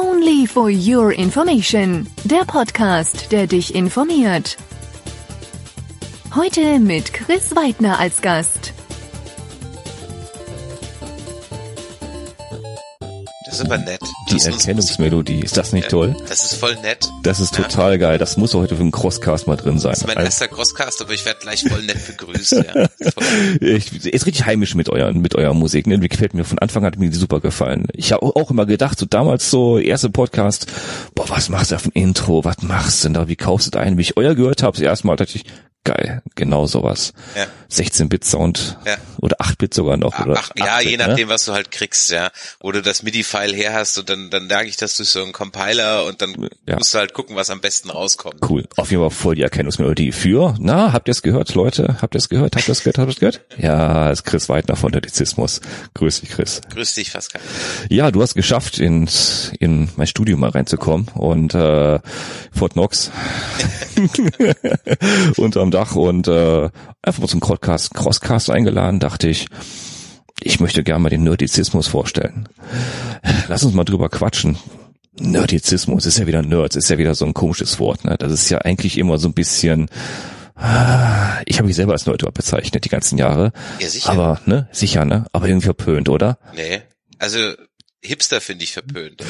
Only for your information. Der Podcast, der dich informiert. Heute mit Chris Weidner als Gast. Ist aber nett. Die Das Erkennungsmelodie, ist das nicht toll? Das ist voll nett. Das ist total geil. Das muss heute für einen Crosscast mal drin sein. Das ist mein Also, erster Crosscast, aber ich werde gleich voll nett begrüßt. Ja. Ich, ist richtig heimisch mit euren, mit eurer Musik. Ne? Die gefällt mir von Anfang an hat mir die super gefallen. Ich habe auch immer gedacht, so damals so erste Podcast, boah, was machst du auf dem Intro? Was machst du denn da? Wie kaufst du da ein? Wie ich euer gehört habe, das erste Mal dachte ich, geil, genau sowas. Ja. 16-Bit-Sound Ja. oder 8-Bit sogar noch. Oder Ach, ja, 8-Bit, je ne? nachdem, was du halt kriegst, ja. Wo du das MIDI-File her hast und dann, dann lag ich das durch so einen Compiler und dann Ja. musst du halt gucken, was am besten rauskommt. Cool. Auf jeden Fall voll die Erkennungsmelodie für. Na, habt ihr es gehört, Leute? Habt ihr es gehört? Habt ihr es gehört? Habt ihr es gehört? Ja, ist Chris Weidner von Nerdizismus. Grüß dich, Chris. Grüß dich, Pascal. Ja, du hast geschafft, ins, in mein Studio mal reinzukommen und äh, Fort Knox unterm Dach und äh, einfach mal zum Crosscast, Crosscast eingeladen, dachte ich, ich möchte gerne mal den Nerdizismus vorstellen. Lass uns mal drüber quatschen. Nerdizismus ist ja wieder Nerds, ist ja wieder so ein komisches Wort. Ne? Das ist ja eigentlich immer so ein bisschen, ich habe mich selber als Nerd bezeichnet die ganzen Jahre. Ja, sicher. Aber, ne, sicher, ne? Aber irgendwie verpönt, oder? Nee. Also, Hipster finde ich verpönt.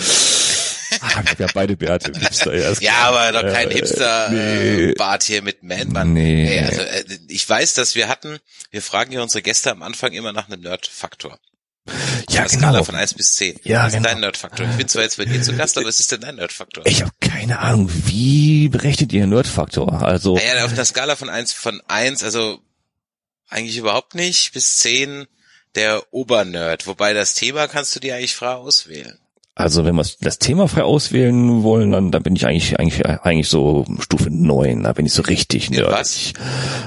Ah, wir haben ja beide Bärte. Hipster, ja, Ja, aber doch kein Äh, Hipster-Bart hier mit Man-Mann. Nee. Nee, also, äh, ich weiß, dass wir hatten, wir fragen ja unsere Gäste am Anfang immer nach einem Nerd-Faktor. Ja, Eine Skala genau. von 1 bis 10. Ja, Was ist genau. dein Nerd-Faktor? Ich bin zwar jetzt bei dir zu Gast, aber was ist denn dein Nerd-Faktor? Ich habe keine Ahnung, wie berechnet ihr Nerdfaktor? Also, Naja, auf einer Skala von 1 von 1, also eigentlich überhaupt nicht, bis 10 der Obernerd. Wobei das Thema kannst du dir eigentlich frei auswählen. Also wenn wir das Thema frei auswählen wollen, dann, dann bin ich eigentlich, eigentlich, eigentlich so Stufe 9, da bin ich so richtig nerdig.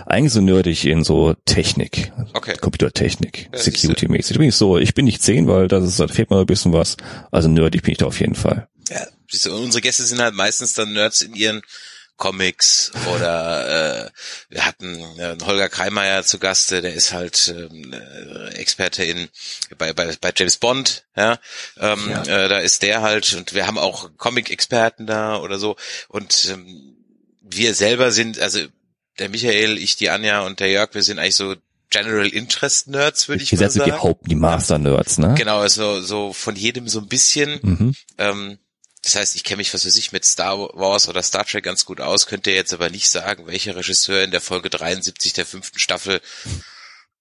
Eigentlich so nerdig in so Technik. Okay. Computertechnik, Ja, Security-mäßig. Bin ich so, ich bin nicht 10, weil das ist, da fehlt mir ein bisschen was. Also nerdig bin ich da auf jeden Fall. Ja, siehst du, unsere Gäste sind halt meistens dann Nerds in ihren Comics oder äh, wir hatten äh, Holger Kreimeier zu Gast, äh, der ist halt ähm, äh, Experte in bei, bei, bei James Bond, ja, ähm, Ja. Äh, da ist der halt und wir haben auch Comic-Experten da oder so und ähm, wir selber sind, also der Michael, ich, die Anja und der Jörg, wir sind eigentlich so General Interest Nerds, würde ich Ihr mal so die sagen. Haupt, die Master-Nerds, ne? Genau, also so von jedem so ein bisschen. Mhm. Ähm, das heißt, ich kenne mich, was weiß ich, mit Star Wars oder Star Trek ganz gut aus, könnte jetzt aber nicht sagen, welcher Regisseur in der Folge 73 der fünften Staffel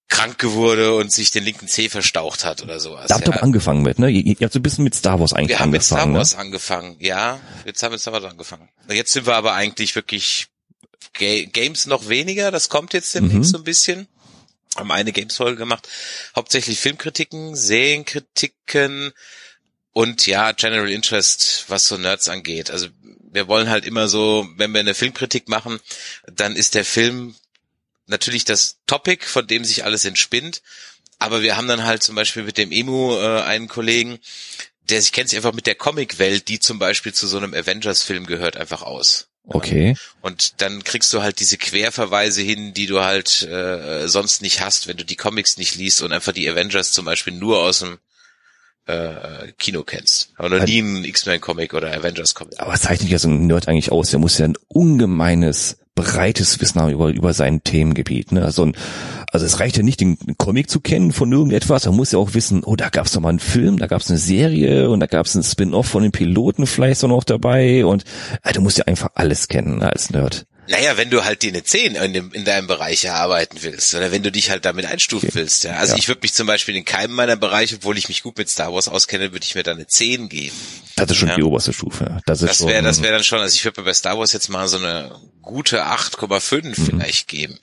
krank wurde und sich den linken Zeh verstaucht hat oder sowas. Da habt ihr ja. doch angefangen mit, ne? Ihr, ihr habt so ein bisschen mit Star Wars eigentlich Wir haben mit Star angefangen, Wars angefangen, ja. Jetzt haben wir mit Star Wars angefangen. Jetzt sind wir aber eigentlich wirklich Ga Games noch weniger, das kommt jetzt demnächst Mhm. so ein bisschen. Haben eine Games-Folge gemacht. Hauptsächlich Filmkritiken, Serienkritiken und ja, General Interest, was so Nerds angeht. Also wir wollen halt immer so, wenn wir eine Filmkritik machen, dann ist der Film natürlich das Topic, von dem sich alles entspinnt. Aber wir haben dann halt zum Beispiel mit dem Emu äh, einen Kollegen, der sich kennt sich einfach mit der Comicwelt, die zum Beispiel zu so einem Avengers-Film gehört, einfach aus. Okay. Und dann kriegst du halt diese Querverweise hin, die du halt äh, sonst nicht hast, wenn du die Comics nicht liest und einfach die Avengers zum Beispiel nur aus dem äh, Kino kennst. Aber noch nie einen X-Men-Comic oder Avengers-Comic. Aber was zeichnet ja so ein Nerd eigentlich aus? Der muss ja ein ungemeines, breites Wissen haben über, über sein Themengebiet. Ne? Also, ein, also es reicht ja nicht, den Comic zu kennen von irgendetwas. Er muss ja auch wissen, oh, da gab es doch mal einen Film, da gab es eine Serie und da gab es einen Spin-off von den Piloten vielleicht auch noch dabei. Und äh, du musst ja einfach alles kennen ne, als Nerd. Naja, wenn du halt dir eine 10 in, dem, in deinem Bereich erarbeiten willst oder wenn du dich halt damit einstufen Okay. willst. Ja. Also Ja. ich würde mich zum Beispiel in keinem meiner Bereiche, obwohl ich mich gut mit Star Wars auskenne, würde ich mir da eine 10 geben. Das ist schon Ja. die oberste Stufe. Das, ist Das wäre das wäre dann schon, also ich würde mir bei Star Wars jetzt mal so eine gute 8,5 Mhm. vielleicht geben,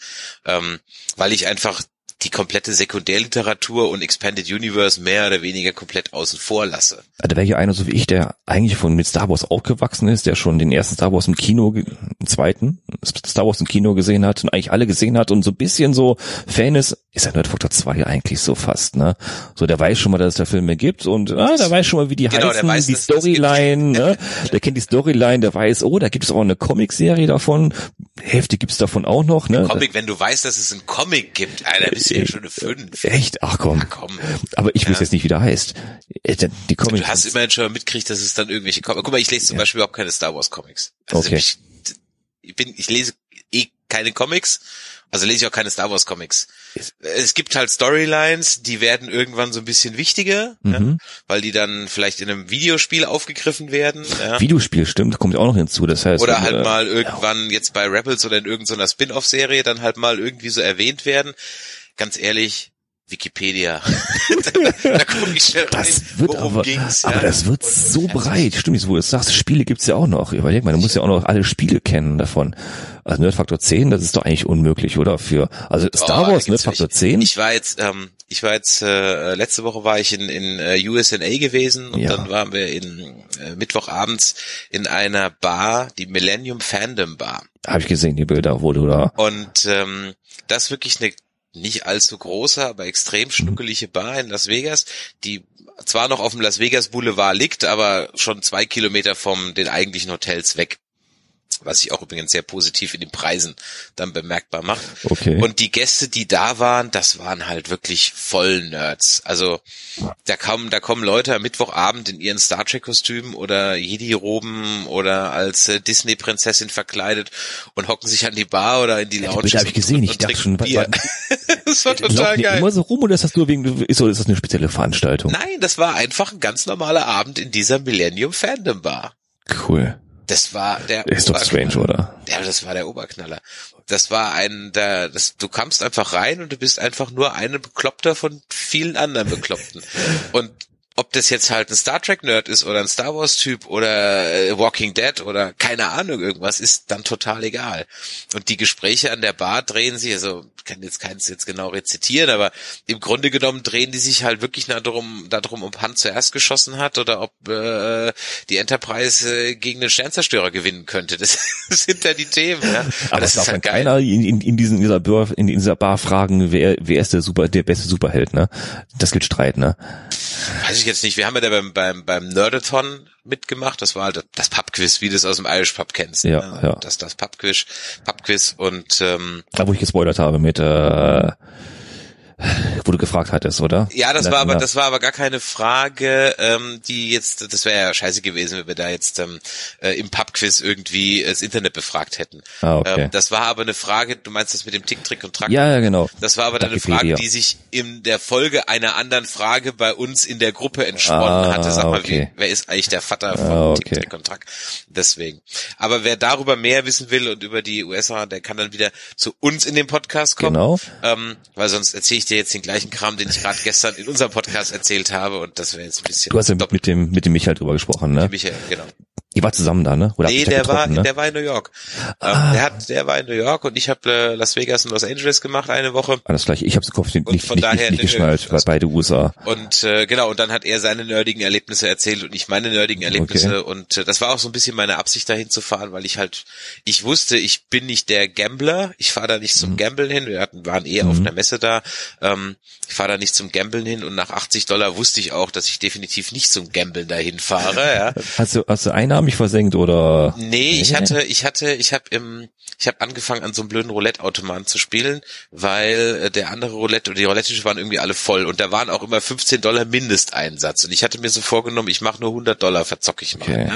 ähm, weil ich einfach die komplette Sekundärliteratur und Expanded Universe mehr oder weniger komplett außen vor lasse. Da wäre ja einer so wie ich, der eigentlich von mit Star Wars aufgewachsen ist, der schon den ersten Star Wars im Kino, den zweiten Star Wars im Kino gesehen hat und eigentlich alle gesehen hat und so ein bisschen so Fan ist, ist ja Nerd Factor 2 eigentlich so fast, ne? So, der weiß schon mal, dass es da Filme gibt und ah, der weiß schon mal, wie die Genau, heißen, weiß, die. Storyline, ne? Der kennt die Storyline, der weiß, oh, da gibt es auch eine Comicserie davon. Hälfte gibt's davon auch noch, ne? Comic, wenn du weißt, dass es einen Comic gibt, Alter, bist du ja schon eine 5. Echt? Ach komm. Ja, komm. Aber ich weiß Ja. jetzt nicht, wie der heißt. Äh, Die Comics. Du hast immerhin schon mal mitgekriegt, dass es dann irgendwelche Comics. Guck mal, ich lese zum Beispiel überhaupt keine Star Wars Comics. Also Okay. ich, ich bin, ich lese eh keine Comics, also lese ich auch keine Star Wars Comics. Es gibt halt Storylines, die werden irgendwann so ein bisschen wichtiger, ja, Mhm. weil die dann vielleicht in einem Videospiel aufgegriffen werden. Ja. Videospiel stimmt, kommt auch noch hinzu. Das heißt, Oder äh, halt mal irgendwann jetzt bei Rebels oder in irgendeiner Spin-off-Serie dann halt mal irgendwie so erwähnt werden. Ganz ehrlich, Wikipedia. da, da gucke ich schnell Das rein, wird worum aber, ging's. aber ja. das wird so breit. Stimmt, jetzt, wo du es sagst, Spiele gibt's ja auch noch. Überleg mal, du musst ja auch noch alle Spiele kennen davon. Also Nerdfaktor 10, das ist doch eigentlich unmöglich, oder? Für, also Star Oh, Wars, Nerdfaktor welche. 10? Ich war jetzt, ähm, ich war jetzt, äh, letzte Woche war ich in, in äh, USA gewesen und Ja. dann waren wir in äh, Mittwochabends in einer Bar, die Millennium Fandom Bar. Habe ich gesehen, die Bilder, wo du da, Und ähm, das ist wirklich eine nicht allzu große, aber extrem schnuckelige Bar in Las Vegas, die zwar noch auf dem Las Vegas Boulevard liegt, aber schon zwei Kilometer vom den eigentlichen Hotels weg. Was sich auch übrigens sehr positiv in den Preisen dann bemerkbar macht. okay. Und die Gäste, die da waren, das waren halt wirklich voll Nerds. Also da kommen, da kommen Leute am Mittwochabend in ihren Star Trek Kostümen oder Jedi-Roben oder als äh, Disney-Prinzessin verkleidet und hocken sich an die Bar oder in die Lounge. Bilder hab ich gesehen. Ich und dachte schon, Bier. das war total geil. immer so rum oder ist das nur wegen, ist, ist das eine spezielle Veranstaltung? Nein, das war einfach ein ganz normaler Abend in dieser Millennium Fandom Bar. Cool. Das war der Ist doch Oberknaller. strange, oder? Ja, das war der Oberknaller. Das war ein, der, das, du kamst einfach rein und du bist einfach nur ein Bekloppter von vielen anderen Bekloppten. Und ob das jetzt halt ein Star Trek Nerd ist oder ein Star Wars Typ oder äh, Walking Dead oder keine Ahnung irgendwas, ist dann total egal. Und die Gespräche an der Bar drehen sich, also ich kann jetzt keins jetzt genau rezitieren, aber im Grunde genommen drehen die sich halt wirklich darum, darum, ob Han zuerst geschossen hat oder ob äh, die Enterprise äh, gegen den Sternzerstörer gewinnen könnte. Das, sind ja die Themen. Ja. Aber das darf ist dann halt geil. keiner in, in, in, diesen, dieser Bar, in dieser Bar fragen, wer, wer ist der super, der beste Superheld, ne? Das gibt Streit, ne? Ich jetzt nicht. Wir haben ja da beim, beim, beim Nerdathon mitgemacht. Das war halt das Pubquiz, wie du es aus dem Irish Pub kennst. Ja, ne? ja. Das, das Pubquiz, Pubquiz und ähm, Da, wo ich gespoilert habe mit, äh, wo du gefragt hattest, oder? ja, das war aber das war aber gar keine Frage, ähm, die jetzt, das wäre ja scheiße gewesen, wenn wir da jetzt ähm, äh, im Pubquiz irgendwie das Internet befragt hätten. Ah, okay. Ähm, das war aber eine Frage, du meinst das mit dem Tick, Trick und Track? Ja, ja, genau. Das war aber dann eine. Frage, die sich in der Folge einer anderen Frage bei uns in der Gruppe entsponnen Ah, hatte. Sag mal, okay. wie, wer ist eigentlich der Vater von Ah, Tick, okay. Trick und Track? Deswegen. Aber wer darüber mehr wissen will und über die USA, der kann dann wieder zu uns in den Podcast kommen. Genau. Ähm, weil sonst erzähle ich dir jetzt den gleichen Kram, den ich gerade gestern in unserem Podcast erzählt habe und das wäre jetzt ein bisschen Du hast ja mit, dem, mit dem Michael drüber gesprochen, ne? Michael, genau. Ihr wart zusammen da, ne? Oder Nee, der war, ne? der war in New York. Ähm, Ah. der hat, der war in New York und ich habe äh, Las Vegas und Los Angeles gemacht eine Woche. Alles gleich. Ich hab's im Kopf nicht, Und nicht, von nicht, daher- nicht nee, geschnallt, weil beide USA. Und äh, genau, und dann hat er seine nerdigen Erlebnisse erzählt und ich meine nerdigen Erlebnisse. Und äh, das war auch so ein bisschen meine Absicht, dahin zu fahren, weil ich halt, ich wusste, ich bin nicht der Gambler. Ich fahre da nicht zum Mhm. Gambeln hin. Wir hatten, waren eh auf einer Messe da. Ähm, ich fahre da nicht zum Gambeln hin und nach 80 Dollar wusste ich auch, dass ich definitiv nicht zum Gambeln dahin fahre. Ja. Hast du, hast du einnahmig versenkt oder? Nee, ich hatte, ich hatte, ich habe im, ich habe angefangen an so einem blöden Roulette-Automaten zu spielen, weil äh, der andere Roulette oder die Roulette waren irgendwie alle voll und da waren auch immer 15 Dollar Mindesteinsatz und ich hatte mir so vorgenommen, ich mache nur 100 Dollar, verzocke ich mal. Okay.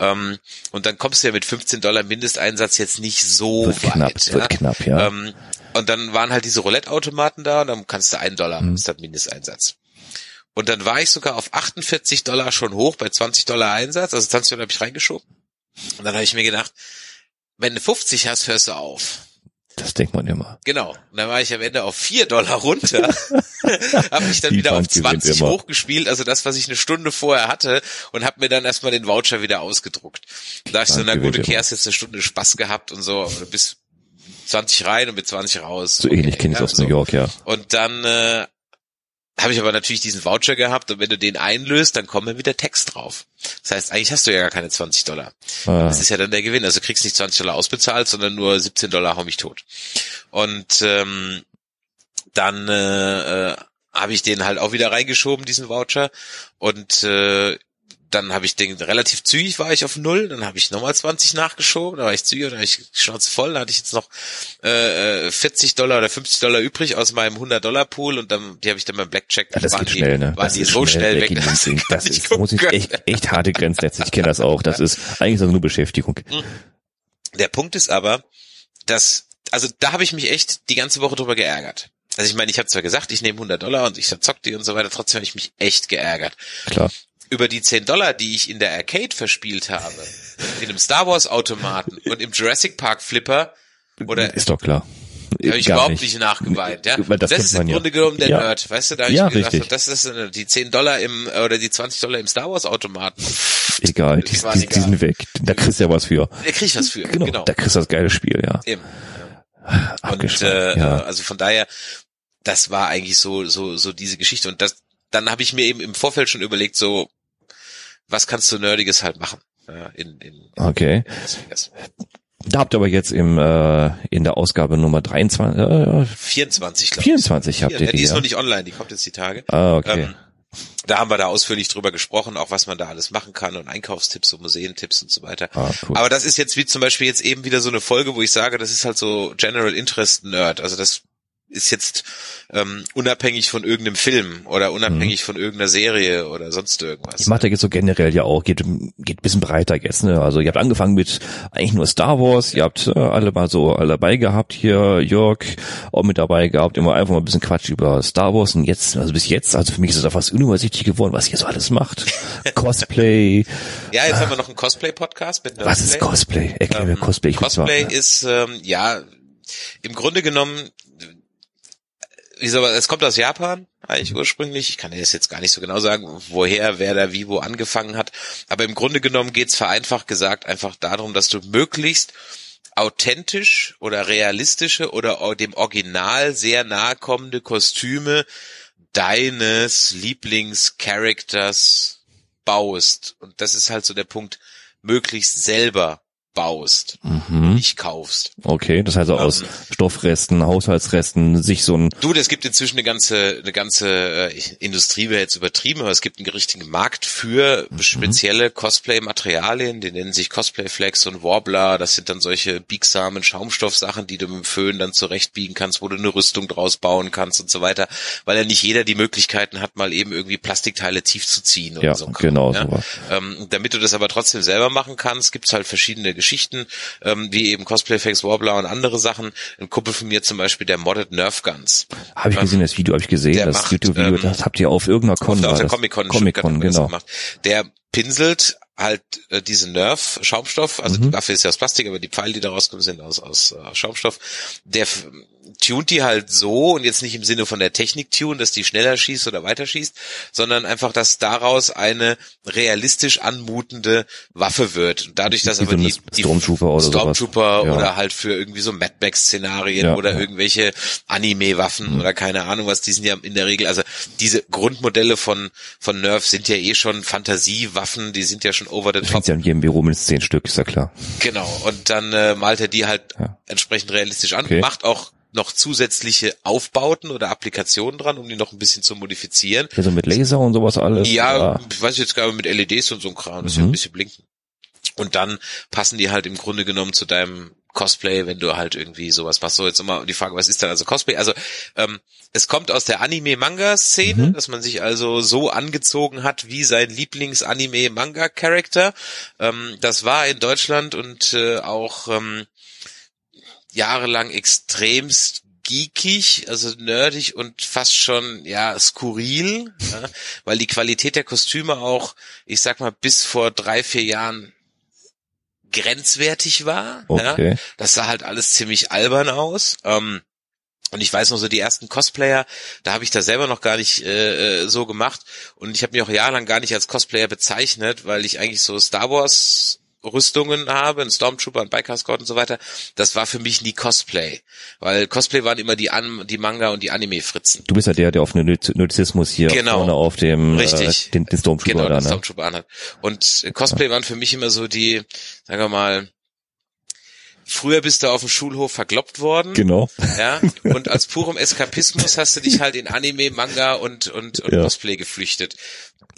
Ja? Ähm, und dann kommst du ja mit 15 Dollar Mindesteinsatz jetzt nicht so Wird weit. knapp, ja? wird knapp, ja. Ähm, und dann waren halt diese Roulette-Automaten da und dann kannst du einen Dollar, Mhm. ist das Mindesteinsatz. Und dann war ich sogar auf 48 Dollar schon hoch bei 20 Dollar Einsatz, also 20 Dollar habe ich reingeschoben. Und dann habe ich mir gedacht, wenn du 50 hast, hörst du auf. Das denkt man immer. Genau. Und dann war ich am Ende auf 4 Dollar runter, habe mich dann Die wieder auf Bank gewinnt 20 immer. hochgespielt, also das, was ich eine Stunde vorher hatte, und habe mir dann erstmal den Voucher wieder ausgedruckt. Da dachte ich so, Bank na gut, immer. kehrst jetzt eine Stunde Spaß gehabt und so, bist 20 rein und mit 20 raus. So ähnlich kenne ich ja, aus so. New York, ja. Und dann äh, habe ich aber natürlich diesen Voucher gehabt und wenn du den einlöst, dann kommt mir wieder Text drauf. Das heißt, eigentlich hast du ja gar keine 20 Dollar. Ah, Das ist ja dann der Gewinn. Also du kriegst nicht 20 Dollar ausbezahlt, sondern nur 17 Dollar hau mich tot. Und ähm, dann äh, äh, habe ich den halt auch wieder reingeschoben, diesen Voucher. Und äh, dann habe ich den relativ zügig war ich auf null, dann habe ich nochmal 20 nachgeschoben, da war ich zügig, dann habe ich Schnauze voll, dann hatte ich jetzt noch äh, 40 Dollar oder 50 Dollar übrig aus meinem 100 Dollar Pool und dann die habe ich dann beim Blackjack, Ja, das waren geht die, schnell, ne? waren Das die ist so schnell weg. den Ding. Das ich ist, muss ich echt, echt harte Grenzsätze. Ich kenne das auch. Das ist eigentlich nur Beschäftigung. Der Punkt ist aber, dass, also da habe ich mich echt die ganze Woche drüber geärgert. Also ich meine, ich habe zwar gesagt, ich nehme 100 Dollar und ich verzock die und so weiter, trotzdem habe ich mich echt geärgert. Klar. Über die 10 Dollar, die ich in der Arcade verspielt habe, in einem Star Wars Automaten und im Jurassic Park Flipper, oder Ist doch klar. habe ich Gar überhaupt nicht, nachgeweint. Ja? Das das ist im ja. Grunde genommen der Ja. Nerd, weißt du, da habe Ja, ich mir gedacht, das ist die 10 Dollar im, oder die 20 Dollar im Star Wars Automaten. Egal, die, die, die egal. sind weg. Da kriegst du ja was für. Da krieg ich was für. Genau, genau. da kriegst du das geile Spiel, ja. Eben. Und äh, ja. also von daher, das war eigentlich so so so diese Geschichte und das dann habe ich mir eben im Vorfeld schon überlegt, so was kannst du nerdiges halt machen ja, in, in, in Okay. Vegas. Da habt ihr aber jetzt im äh, in der Ausgabe Nummer 23, äh, 24 glaube ich. 24 habt Ja, ihr die die. ist Ja. noch nicht online, die kommt jetzt die Tage. Ah, okay. Ähm, da haben wir da ausführlich drüber gesprochen, auch was man da alles machen kann und Einkaufstipps und Museentipps und so weiter. Ah, cool. Aber das ist jetzt wie zum Beispiel jetzt eben wieder so eine Folge, wo ich sage, das ist halt so General Interest Nerd. Also das ist jetzt ähm, unabhängig von irgendeinem Film oder unabhängig von irgendeiner Serie oder sonst irgendwas. Ich mache da jetzt so generell ja auch, geht, geht ein bisschen breiter jetzt, ne? Also ihr habt angefangen mit eigentlich nur Star Wars, ihr habt äh, alle mal so alle dabei gehabt hier, Jörg auch mit dabei gehabt, immer einfach mal ein bisschen Quatsch über Star Wars und jetzt, also bis jetzt, also für mich ist es einfach unübersichtlich geworden, was ihr so alles macht. Cosplay, ja, jetzt haben wir noch einen Cosplay-Podcast mit was ist Nerdplay. Cosplay? Erklär mir Ähm, Cosplay. Ich Cosplay ist ähm, ja im Grunde genommen, wie soll man, es kommt aus Japan eigentlich ursprünglich. Ich kann dir das jetzt gar nicht so genau sagen, woher, wer da wie wo angefangen hat. Aber im Grunde genommen geht's vereinfacht gesagt einfach darum, dass du möglichst authentisch oder realistische oder dem Original sehr nahe kommende Kostüme deines Lieblingscharakters baust. Und das ist halt so der Punkt, möglichst selber baust, Mhm. nicht kaufst. Okay, das heißt also aus Ähm, Stoffresten, Haushaltsresten, sich so ein Du, es gibt inzwischen eine ganze, eine ganze äh, Industrie wäre jetzt übertrieben, aber es gibt einen richtigen Markt für spezielle Cosplay-Materialien, die nennen sich Cosplay-Flex und Warbler. Das sind dann solche biegsamen Schaumstoffsachen, die du mit dem Föhn dann zurechtbiegen kannst, wo du eine Rüstung draus bauen kannst und so weiter, weil ja nicht jeder die Möglichkeiten hat, mal eben irgendwie Plastikteile tief zu ziehen oder Ja, so. ein Kram, genau, ja? sowas. Ähm, damit du das aber trotzdem selber machen kannst, gibt's halt verschiedene Geschichten, ähm, wie eben Cosplay Fakes Warbler und andere Sachen. Ein Kumpel von mir zum Beispiel, der moddet Nerf Guns. Habe ich gesehen, das Video habe ich gesehen, das macht, YouTube-Video, ähm, das habt ihr auf irgendeiner Con. Auf, auf der. Comic-Con, in Comic Stuttgart Con, hat das genau. gemacht. Der pinselt halt äh, diese Nerf-Schaumstoff, also Mhm. die Waffe ist ja aus Plastik, aber die Pfeile, die da rauskommen, sind aus, aus äh, Schaumstoff. Der f- tunt die halt so und jetzt nicht im Sinne von der Technik tun, dass die schneller schießt oder weiter schießt, sondern einfach, dass daraus eine realistisch anmutende Waffe wird. Und dadurch, dass Wie aber so die, die Stormtrooper oder sowas. Stormtrooper Ja. oder halt für irgendwie so Mad Max-Szenarien Ja, oder ja. irgendwelche Anime-Waffen Mhm. oder keine Ahnung was, die sind ja in der Regel, also diese Grundmodelle von, von Nerf sind ja eh schon Fantasiewaffen, die sind ja schon over the top. Find's ja in jedem Büro mindestens zehn Stück, ist ja klar. Genau. Und dann äh, malt er die halt entsprechend realistisch an, Okay. macht auch noch zusätzliche Aufbauten oder Applikationen dran, um die noch ein bisschen zu modifizieren. Ja, so mit Laser und sowas alles. Ja, ich weiß jetzt gar nicht, mit LEDs und so ein Kram, das Mhm. ein bisschen blinken. Und dann passen die halt im Grunde genommen zu deinem Cosplay, wenn du halt irgendwie sowas machst. So jetzt immer die Frage, was ist dann also Cosplay? Also ähm, es kommt aus der Anime-Manga-Szene, Mhm. dass man sich also so angezogen hat wie sein Lieblings-Anime-Manga-Charakter. Ähm, das war in Deutschland und äh, auch ähm, jahrelang extremst geekig, also nerdig und fast schon ja skurril, ja, weil die Qualität der Kostüme auch, ich sag mal, bis vor drei vier Jahren grenzwertig war. Ja. Okay. Das sah halt alles ziemlich albern aus. Ähm, und ich weiß noch so die ersten Cosplayer, da habe ich das selber noch gar nicht äh, äh, so gemacht und ich habe mich auch jahrelang gar nicht als Cosplayer bezeichnet, weil ich eigentlich so Star Wars Rüstungen habe, ein Stormtrooper, ein Biker Scout und so weiter. Das war für mich nie Cosplay, weil Cosplay waren immer die An die Manga und die Anime Fritzen. Du bist ja der, der auf Nerd- Nerdizismus hier Genau. vorne auf dem Richtig. Äh, den, den Stormtrooper Genau, da, ne? Stormtrooper anhat. Und äh, Cosplay waren für mich immer so die, sagen wir mal, früher bist du auf dem Schulhof verkloppt worden. Genau. Ja, und als purem Eskapismus hast du dich halt in Anime, Manga und, und, und Ja. Cosplay geflüchtet.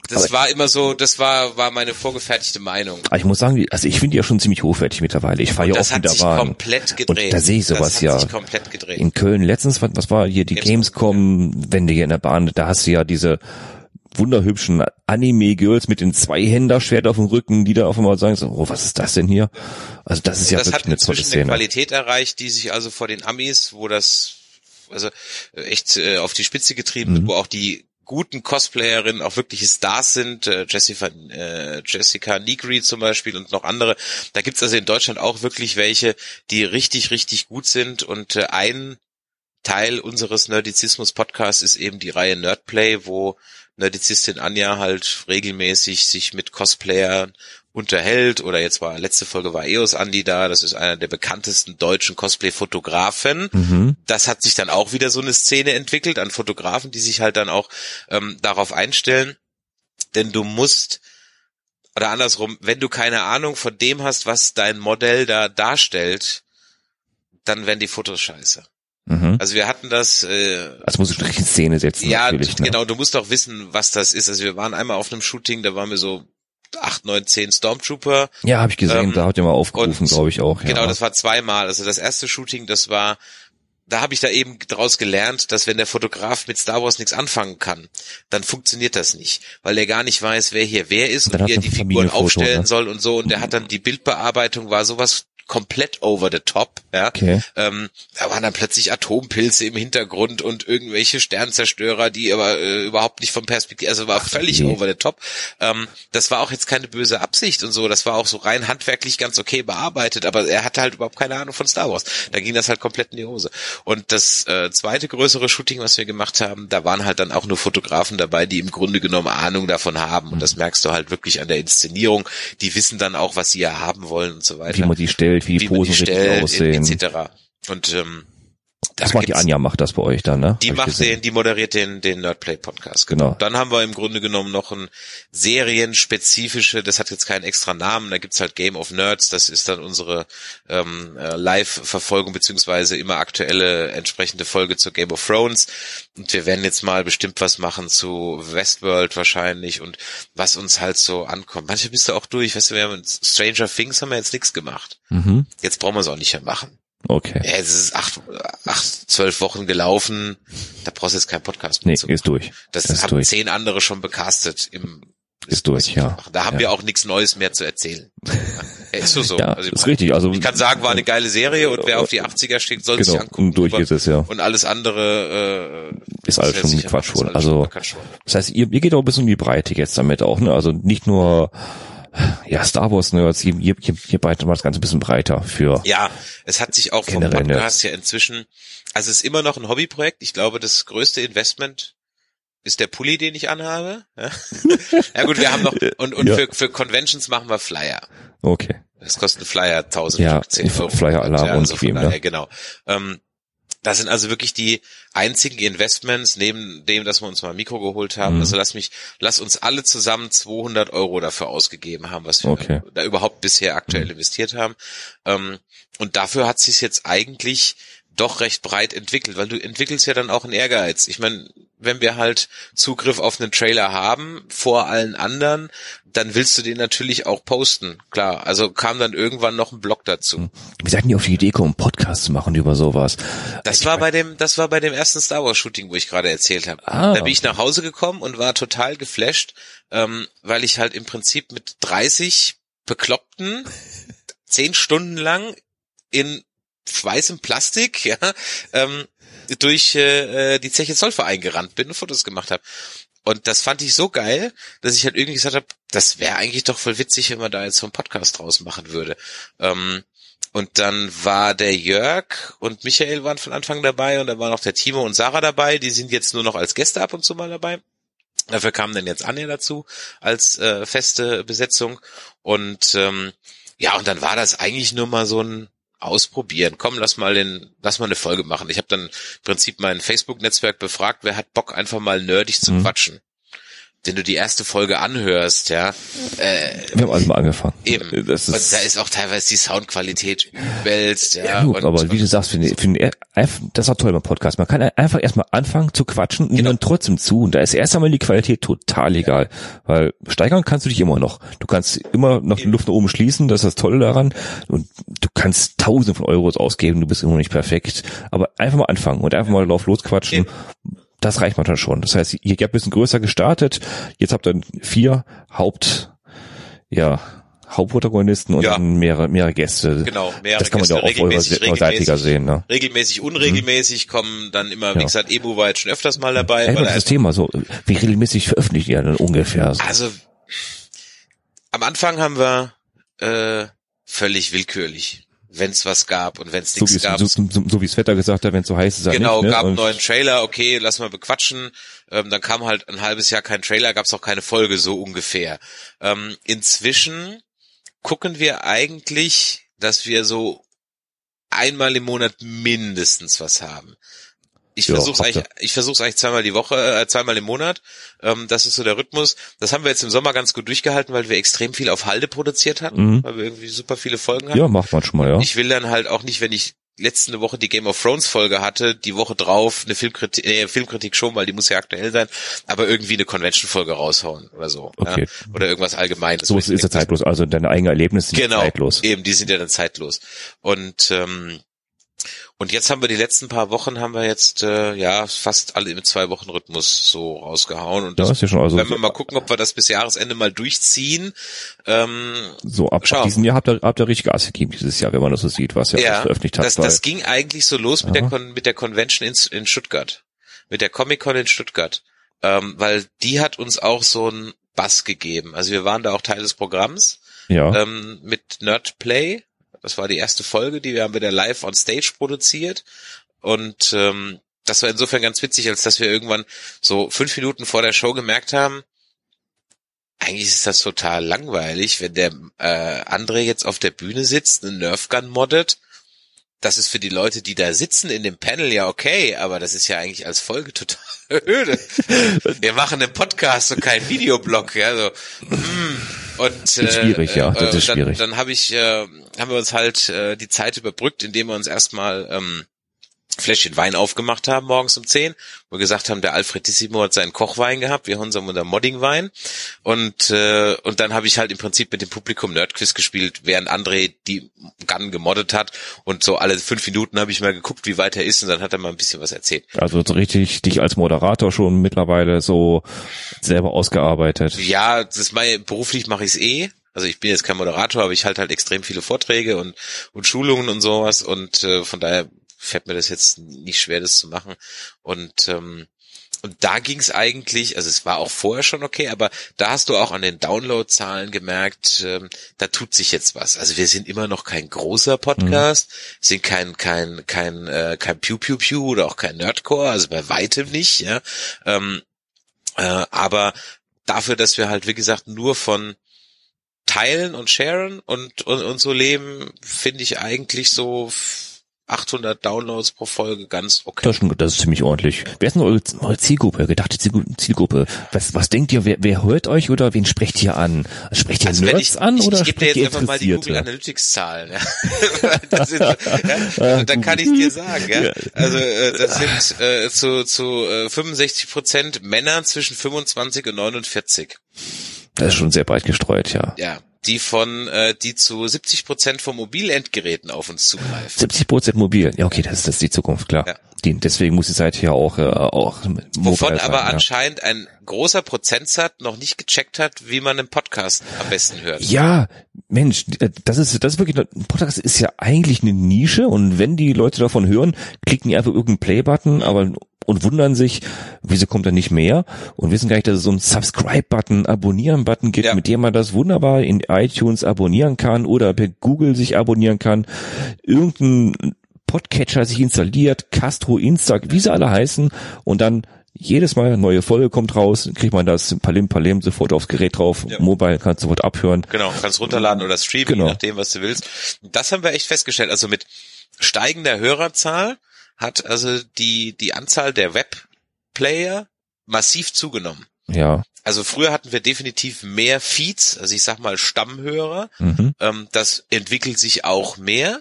Das Aber- war immer so, das war, war meine vorgefertigte Meinung. Aber ich muss sagen, also ich finde die ja schon ziemlich hochwertig mittlerweile. Ich fahre ja hat wieder Bahn. komplett gedreht. Und da sehe ich sowas das hat ja. sich komplett gedreht. In Köln letztens, was, war hier die Gamescom, Gamescom, wenn du hier in der Bahn, da hast du ja diese wunderhübschen Anime-Girls mit den Zweihänderschwert auf dem Rücken, die da auf einmal sagen, so, oh, was ist das denn hier? Also das ist ja das wirklich hat eine tolle inzwischen eine Szene. Qualität erreicht, die sich also vor den Amis, wo das also echt äh, auf die Spitze getrieben Mhm. wird, wo auch die guten Cosplayerinnen auch wirkliche Stars sind, äh, Jessica, äh, Jessica Nigri zum Beispiel und noch andere. Da gibt's also in Deutschland auch wirklich welche, die richtig, richtig gut sind und äh, ein Teil unseres Nerdizismus-Podcasts ist eben die Reihe Nerdplay, wo Nerdizistin Anja halt regelmäßig sich mit Cosplayern unterhält oder jetzt war letzte Folge war Eos Andi da, das ist einer der bekanntesten deutschen Cosplay-Fotografen. Mhm. Das hat sich dann auch wieder so eine Szene entwickelt an Fotografen, die sich halt dann auch ähm, darauf einstellen, denn du musst oder andersrum, wenn du keine Ahnung von dem hast, was dein Modell da darstellt, dann werden die Fotos scheiße. Mhm. Also wir hatten das äh, Also muss ich richtig in Szene setzen ja. Ne? genau, du musst auch wissen, was das ist. Also wir waren einmal auf einem Shooting, da waren wir so acht, neun, zehn Stormtrooper. Ja, habe ich gesehen, Ähm, da habt ihr mal aufgerufen, glaube ich auch. Ja. Genau, das war zweimal. Also das erste Shooting, das war, da habe ich da eben draus gelernt, dass wenn der Fotograf mit Star Wars nichts anfangen kann, dann funktioniert das nicht, weil er gar nicht weiß, wer hier wer ist und wie er die er Figuren aufstellen ne? soll und so. Und der hat dann die Bildbearbeitung war sowas komplett over the top, ja. Okay. Ähm, da waren dann plötzlich Atompilze im Hintergrund und irgendwelche Sternzerstörer, die aber äh, überhaupt nicht vom Perspektiv, also war völlig je. over the top. Ähm, das war auch jetzt keine böse Absicht und so, das war auch so rein handwerklich ganz okay bearbeitet, aber er hatte halt überhaupt keine Ahnung von Star Wars. Da ging das halt komplett in die Hose. Und das äh, zweite größere Shooting, was wir gemacht haben, da waren halt dann auch nur Fotografen dabei, die im Grunde genommen Ahnung davon haben. Und das merkst du halt wirklich an der Inszenierung. Die wissen dann auch, was sie ja haben wollen und so weiter Wie man die stellt, wie die wie Posen die richtig stellt, aussehen. etc. Und ähm, Das da macht die Anja, macht das bei euch dann, ne? Die Hab macht den, die moderiert den, den Nerdplay Podcast. Genau. Dann haben wir im Grunde genommen noch ein serienspezifische, das hat jetzt keinen extra Namen, da gibt's halt Game of Nerds, das ist dann unsere ähm, äh, Live-Verfolgung beziehungsweise immer aktuelle entsprechende Folge zu Game of Thrones. Und wir werden jetzt mal bestimmt was machen zu Westworld wahrscheinlich und was uns halt so ankommt. Manche bist du auch durch, weißt du, wir haben mit Stranger Things haben wir jetzt nichts gemacht. Mhm. Jetzt brauchen wir es auch nicht mehr machen. Okay. Ja, es ist acht, acht, zwölf Wochen gelaufen. Da brauchst du jetzt keinen Podcast mehr Nee, zu. ist durch. Das ist haben durch. zehn andere schon becastet im Ist durch, ja. Da haben Ja. wir auch nichts Neues mehr zu erzählen. Ja, ist so so. Ja, Also ich ist meine, richtig. Also Ich kann sagen, war eine geile Serie und wer auf die 80er steht, soll sich genau, angucken. und durch ist es ja. Und alles andere äh, Ist alles ja schon Quatsch wohl. Also schon das heißt, ihr, ihr geht auch ein bisschen in die Breite jetzt damit auch, ne? Also nicht nur ja Star Wars Nerds, ihr, ihr, ihr breitet mal das Ganze ein bisschen breiter für. Ja, es hat sich auch vom Podcast ja inzwischen, also es ist immer noch ein Hobbyprojekt. Ich glaube, das größte Investment ist der Pulli, den ich anhabe. Ja, ja gut, wir haben noch, und, und Ja. für, für Conventions machen wir Flyer. Okay. Das kostet ein Flyer 1000 Ja, Stück, 10 Euro. Flyer-Alarm ja, und also von Queen, ne? daher, genau. Ähm, das sind also wirklich die einzigen Investments, neben dem, dass wir uns mal ein Mikro geholt haben. Mhm. Also lass mich, lass uns alle zusammen 200 Euro dafür ausgegeben haben, was wir Okay. da überhaupt bisher aktuell investiert haben. Ähm, und dafür hat sich jetzt eigentlich doch recht breit entwickelt, weil du entwickelst ja dann auch einen Ehrgeiz. Ich meine, wenn wir halt Zugriff auf einen Trailer haben vor allen anderen, dann willst du den natürlich auch posten. Klar, also kam dann irgendwann noch ein Blog dazu. Wie seid ihr auf die Idee gekommen, Podcasts zu machen über sowas? Das war bei dem, das war bei dem ersten Star Wars Shooting, wo ich gerade erzählt habe. Ah, da bin ich nach Hause gekommen und war total geflasht, ähm, weil ich halt im Prinzip mit 30 Bekloppten zehn Stunden lang in weißem Plastik, ja, ähm, durch äh, die Zeche Zollverein gerannt bin und Fotos gemacht habe. Und das fand ich so geil, dass ich halt irgendwie gesagt habe, das wäre eigentlich doch voll witzig, wenn man da jetzt so einen Podcast draus machen würde. Ähm, und dann war der Jörg und Michael waren von Anfang dabei und dann waren auch der Timo und Sarah dabei. Die sind jetzt nur noch als Gäste ab und zu mal dabei. Dafür kam dann jetzt Anja dazu als äh, feste Besetzung. Und ähm, ja, und dann war das eigentlich nur mal so ein Ausprobieren. Komm, lass mal den, lass mal eine Folge machen. Ich habe dann im Prinzip mein Facebook-Netzwerk befragt, wer hat Bock, einfach mal nerdig zu Mhm. quatschen. Wenn du die erste Folge anhörst, ja. Äh, Wir haben also mal angefangen. Eben. Das und ist, da ist auch teilweise die Soundqualität übelst, ja. ja, gut, und, aber wie du sagst, finde ich, finde einfach- das war toll beim Podcast. Man kann einfach erstmal anfangen zu quatschen und Genau. dann trotzdem zu. Und da ist erst einmal die Qualität total egal. Weil steigern kannst du dich immer noch. Du kannst immer noch die Luft nach oben schließen, das ist das Tolle daran. Und du kannst tausende von Euros ausgeben, du bist immer noch nicht perfekt. Aber einfach mal anfangen und einfach mal drauf losquatschen. Das reicht manchmal schon. Das heißt, ihr habt ein bisschen größer gestartet. Jetzt habt ihr vier Haupt, ja, Hauptprotagonisten und Ja. dann mehrere, mehrere Gäste. Genau, mehrere das kann man ja auch regelmäßig, sehen. Ne? regelmäßig, unregelmäßig kommen dann immer, wie Ja. gesagt, Emu war jetzt schon öfters mal dabei. Ja, das das Thema so. Wie regelmäßig veröffentlicht ihr denn ungefähr? So? Also am Anfang haben wir äh, völlig willkürlich, wenn es was gab und wenn es So nichts wie es gab. so, so, so wie's Wetter gesagt hat, wenn es so heiß ist, dann Genau, nicht, ne? gab einen Und- neuen Trailer, okay, lass mal bequatschen. Ähm, dann kam halt ein halbes Jahr kein Trailer, gab es auch keine Folge, so ungefähr. Ähm, inzwischen gucken wir eigentlich, dass wir so einmal im Monat mindestens was haben. Ich Ja, versuche eigentlich, ich versuche eigentlich zweimal die Woche, äh, zweimal im Monat. Ähm, das ist so der Rhythmus. Das haben wir jetzt im Sommer ganz gut durchgehalten, weil wir extrem viel auf Halde produziert hatten, Mhm. weil wir irgendwie super viele Folgen hatten. Ja, macht man schon mal, ja. Ich will dann halt auch nicht, wenn ich letzte Woche die Game of Thrones Folge hatte, die Woche drauf eine Filmkritik, äh, Filmkritik schon, weil die muss ja aktuell sein, aber irgendwie eine Convention Folge raushauen oder so. Okay. Ja? Oder irgendwas Allgemeines. so ist, ja zeitlos. Also deine eigenen Erlebnisse sind Genau, zeitlos. eben, die sind ja dann zeitlos. Und ähm, und jetzt haben wir die letzten paar Wochen haben wir jetzt äh, ja fast alle im zwei Wochen Rhythmus so rausgehauen und Ja, das ist ja schon also werden wir mal gucken, ob wir das bis Jahresende mal durchziehen. Ähm, so ab, ab diesem Jahr habt ihr, habt ihr richtig Gas gegeben dieses Jahr, wenn man das so sieht, was ihr ja, veröffentlicht habt. das, das ging eigentlich so los mit der, Con mit der Convention in, in Stuttgart, mit der Comic Con in Stuttgart, ähm, weil die hat uns auch so einen Bass gegeben. Also wir waren da auch Teil des Programms ja. ähm, mit Nerd Play. Das war die erste Folge, die wir haben wieder live on Stage produziert und ähm, das war insofern ganz witzig, als dass wir irgendwann so fünf Minuten vor der Show gemerkt haben, eigentlich ist das total langweilig, wenn der äh, André jetzt auf der Bühne sitzt, eine Nerfgun moddet. Das ist für die Leute, die da sitzen in dem Panel ja okay, aber das ist ja eigentlich als Folge total öde. Wir machen einen Podcast und keinen Videoblog, ja, so. hm. Und Ist schwierig, ja, das äh, ist dann, schwierig. Dann habe ich, äh, haben wir uns halt äh, die Zeit überbrückt, indem wir uns erstmal ähm, Fläschchen Wein aufgemacht haben morgens um 10, wo wir gesagt haben, der Alfredissimo hat seinen Kochwein gehabt, wir haben unser Moddingwein und äh, und dann habe ich halt im Prinzip mit dem Publikum Nerdquiz gespielt, während André die Gun gemoddet hat und so alle fünf Minuten habe ich mal geguckt, wie weit er ist und dann hat er mal ein bisschen was erzählt. Also so richtig dich als Moderator schon mittlerweile so selber ausgearbeitet. Ja, das ist mein, beruflich mache ich es eh. Also ich bin jetzt kein Moderator, aber ich halte halt extrem viele Vorträge und, und Schulungen und sowas und äh, von daher fällt mir das jetzt nicht schwer, das zu machen. Und ähm, und da ging es eigentlich, also es war auch vorher schon okay, aber da hast du auch an den Downloadzahlen gemerkt, ähm, da tut sich jetzt was. Also wir sind immer noch kein großer Podcast, sind kein kein kein äh, kein Pew Pew Pew oder auch kein Nerdcore, also bei weitem nicht, ja. Ähm, äh, aber dafür, dass wir halt wie gesagt nur von teilen und sharen und und, und so leben, finde ich eigentlich so 800 Downloads pro Folge ganz okay. Das ist, schon, das ist ziemlich ordentlich. Wer ist denn eure, eure Zielgruppe, gedachte Zielgru- Zielgruppe? Was, was denkt ihr, wer, wer hört euch oder wen sprecht ihr an? Sprecht ihr Also Nerds ich, an ich, oder ich gebe dir jetzt einfach mal die Google? Analytics Zahlen. Das sind, ja, also dann kann ich dir sagen, ja. Also äh, das sind äh, zu, zu äh, 65 Prozent Männer zwischen 25 und 49. Das ist schon sehr breit gestreut, ja. Ja, die von äh, die zu 70 Prozent von Mobilendgeräten auf uns zugreifen. 70 Prozent mobil. Ja, okay, das ist, das ist die Zukunft, klar. Ja. Die, deswegen muss die Seite ja auch, äh, auch mobile Wovon sein, aber ja. anscheinend ein großer Prozentsatz noch nicht gecheckt hat, wie man einen Podcast am besten hört. Ja, Mensch, äh, das ist, das ist wirklich, ein Podcast ist ja eigentlich eine Nische und wenn die Leute davon hören, klicken die einfach irgendeinen Play-Button, aber und wundern sich, wieso kommt da nicht mehr und wissen gar nicht, dass es so einen Subscribe-Button, Abonnieren-Button gibt, Ja. mit dem man das wunderbar in iTunes abonnieren kann oder per Google sich abonnieren kann. Irgendein Podcatcher sich installiert, Castro, Insta, wie sie alle heißen und dann jedes Mal eine neue Folge kommt raus, kriegt man das Palim Palim sofort aufs Gerät drauf, Ja. Mobile kannst sofort abhören. Genau, kannst runterladen oder streamen, Genau. je nachdem, was du willst. Das haben wir echt festgestellt. Also mit steigender Hörerzahl hat also die, die Anzahl der Webplayer massiv zugenommen. Ja, also früher hatten wir definitiv mehr Feeds, also ich sag mal Stammhörer. Mhm. Ähm, das entwickelt sich auch mehr,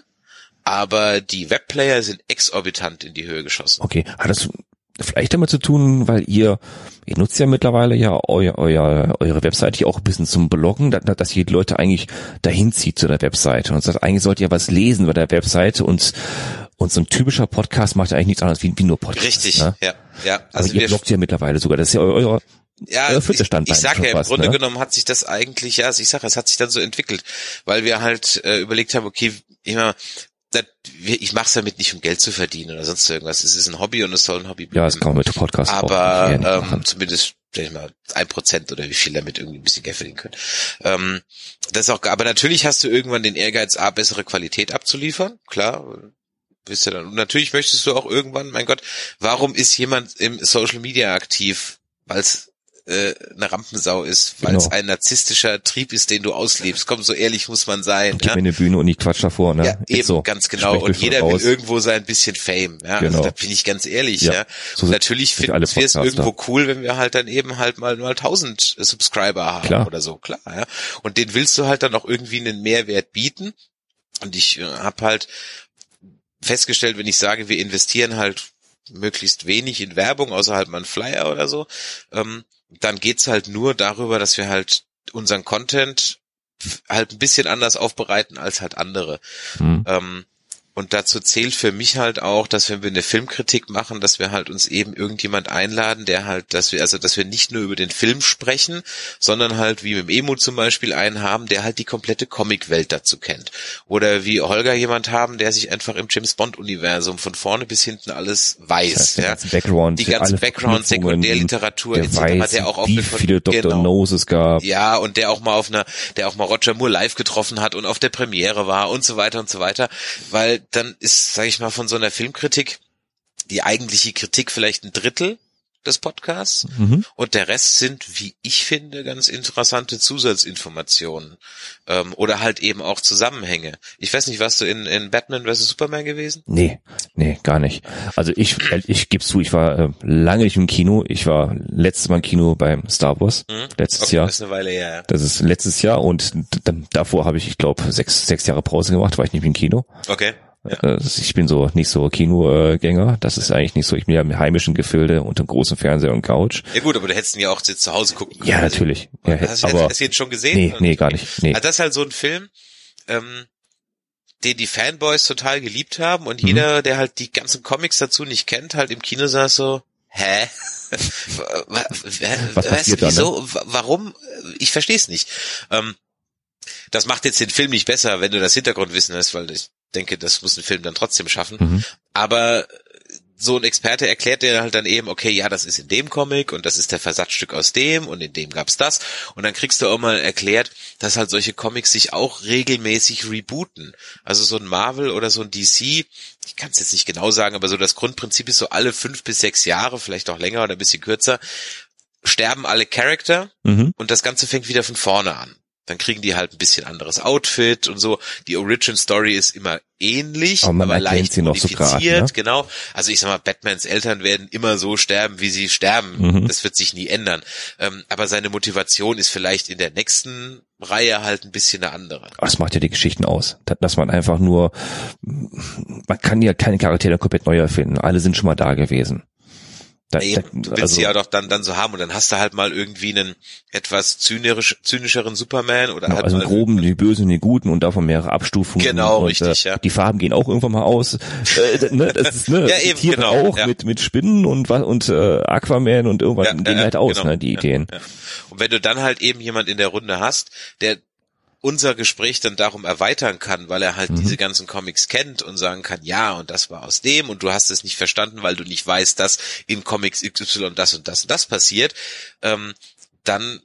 aber die Webplayer sind exorbitant in die Höhe geschossen. Okay, hat das vielleicht damit zu tun, weil ihr, ihr nutzt ja mittlerweile ja euer, euer, eure Webseite ja auch ein bisschen zum Bloggen, dass, dass ihr die Leute eigentlich dahin zieht zu der Webseite und sagt, eigentlich sollt ihr was lesen bei der Webseite und, und so ein typischer Podcast macht ja eigentlich nichts anderes wie, wie nur Podcast. Richtig, Ne? ja, ja. Also Also ihr bloggt ja mittlerweile sogar, das ist ja eu- euer, Ja, euer ich, vierter Standbein ich sag schon ja, im fast, Grunde ne? genommen hat sich das eigentlich, ja, ich sage, es hat sich dann so entwickelt, weil wir halt äh, überlegt haben, okay, immer, ich mache es damit nicht, um Geld zu verdienen oder sonst irgendwas. Es ist ein Hobby und es soll ein Hobby ja, bleiben. das kann man mit Podcast aber ähm, zumindest sag ich mal ein Prozent oder wie viel damit irgendwie ein bisschen Geld verdienen können. Ähm, das ist auch, aber natürlich hast du irgendwann den Ehrgeiz, a bessere Qualität abzuliefern, klar. Bist du dann. Und natürlich möchtest du auch irgendwann, mein Gott, warum ist jemand im Social Media aktiv? Weil es äh, eine Rampensau ist, weil es Genau. ein narzisstischer Trieb ist, den du auslebst. Komm, so ehrlich muss man sein. Gib Ja? mir eine Bühne und ich quatsch davor, ne? Ja, Ist eben, so. ganz genau. Und jeder raus. will irgendwo sein bisschen Fame. Ja, Genau. also da bin ich ganz ehrlich. Ja, Ja, so natürlich finden wir es irgendwo cool, wenn wir halt dann eben halt mal mal 1000 Subscriber haben Klar. oder so, klar. Ja. Und den willst du halt dann auch irgendwie einen Mehrwert bieten. Und ich äh, habe halt festgestellt, wenn ich sage, wir investieren halt möglichst wenig in Werbung, außer halt mal ein Flyer oder so, ähm, dann geht's halt nur darüber, dass wir halt unseren Content halt ein bisschen anders aufbereiten als halt andere. Hm. Ähm, und dazu zählt für mich halt auch, dass wenn wir eine Filmkritik machen, dass wir halt uns eben irgendjemand einladen, der halt, dass wir, also dass wir nicht nur über den Film sprechen, sondern halt wie mit dem Emo zum Beispiel einen haben, der halt die komplette Comicwelt dazu kennt. Oder wie Holger jemand haben, der sich einfach im James Bond-Universum von vorne bis hinten alles weiß. Der ja. ganze Background, Die ganze Background, Sekundärliteratur der etc., weiß, der auch auf wie viele Dr. genau. No's es gab. Ja, und der auch mal auf einer, der auch mal Roger Moore live getroffen hat und auf der Premiere war und so weiter und so weiter, weil dann ist, sage ich mal, von so einer Filmkritik die eigentliche Kritik vielleicht ein Drittel des Podcasts Mhm. und der Rest sind, wie ich finde, ganz interessante Zusatzinformationen ähm, oder halt eben auch Zusammenhänge. Ich weiß nicht, warst du in, in Batman vs Superman gewesen? Nee, nee, gar nicht. Also ich, ich gebe zu, ich war äh, lange nicht im Kino. Ich war letztes Mal im Kino beim Star Wars, Hm? letztes Okay, Jahr. Das ist eine Weile her. Ja. Das ist letztes Jahr und davor habe ich, ich glaube, sechs, sechs Jahre Pause gemacht, war ich nicht im Kino. Okay. Ja. Äh, Ich bin so nicht so Kinogänger. Das ist eigentlich nicht so. Ich bin ja im heimischen Gefilde unter dem großen Fernseher und Couch. ja gut, aber du hättest ihn ja auch jetzt zu Hause gucken können. Ja, natürlich. Ja, Hast, du- aber hast du ihn schon gesehen? nee, nee, gar nicht. Nee. Also das ist halt so ein Film, ähm, den die Fanboys total geliebt haben und Mhm. jeder, der halt die ganzen Comics dazu nicht kennt, halt im Kino saß so, hä? Was passiert da, ne? wieso? Wa- Warum? Ich verstehe es nicht. Ähm, das macht jetzt den Film nicht besser, wenn du das Hintergrundwissen hast, weil ich denke, das muss ein Film dann trotzdem schaffen. Mhm. Aber so ein Experte erklärt dir halt dann eben, okay, ja, das ist in dem Comic und das ist der Versatzstück aus dem und in dem gab's das. Und dann kriegst du auch mal erklärt, dass halt solche Comics sich auch regelmäßig rebooten. Also so ein Marvel oder so ein DC, ich kann es jetzt nicht genau sagen, aber so das Grundprinzip ist so alle fünf bis sechs Jahre, vielleicht auch länger oder ein bisschen kürzer, sterben alle Charakter Mhm. und das Ganze fängt wieder von vorne an. Dann kriegen die halt ein bisschen anderes Outfit und so. Die Origin Story ist immer ähnlich, Aber aber, leicht sie noch so modifiziert, grad, ne? genau. Also ich sag mal, Batmans Eltern werden immer so sterben, wie sie sterben. Mhm. Das wird sich nie ändern. Ähm, aber seine Motivation ist vielleicht in der nächsten Reihe halt ein bisschen eine andere. Das macht ja die Geschichten aus. Da- Dass man einfach nur, man kann ja keine Charaktere komplett neu erfinden. Alle sind schon mal da gewesen. Da, Eben, du willst also, sie ja doch dann, dann so haben und dann hast du halt mal irgendwie einen etwas zynisch, zynischeren Superman oder genau, halt also mal groben, die Bösen, die Guten und davon mehrere Abstufungen. Genau, und, richtig, äh, ja. Die Farben gehen auch irgendwann mal aus. Äh, ne, das ist, ne, Ja, eben, Tiere genau, auch ja. mit, mit Spinnen und, und äh, Aquaman und irgendwann Ja, gehen ja, halt aus, genau, ne, die ja, Ideen. Ja. Und wenn du dann halt eben jemand in der Runde hast, der unser Gespräch dann darum erweitern kann, weil er halt Mhm. diese ganzen Comics kennt und sagen kann, ja, und das war aus dem und du hast es nicht verstanden, weil du nicht weißt, dass in Comics XY das und das und das passiert, ähm, dann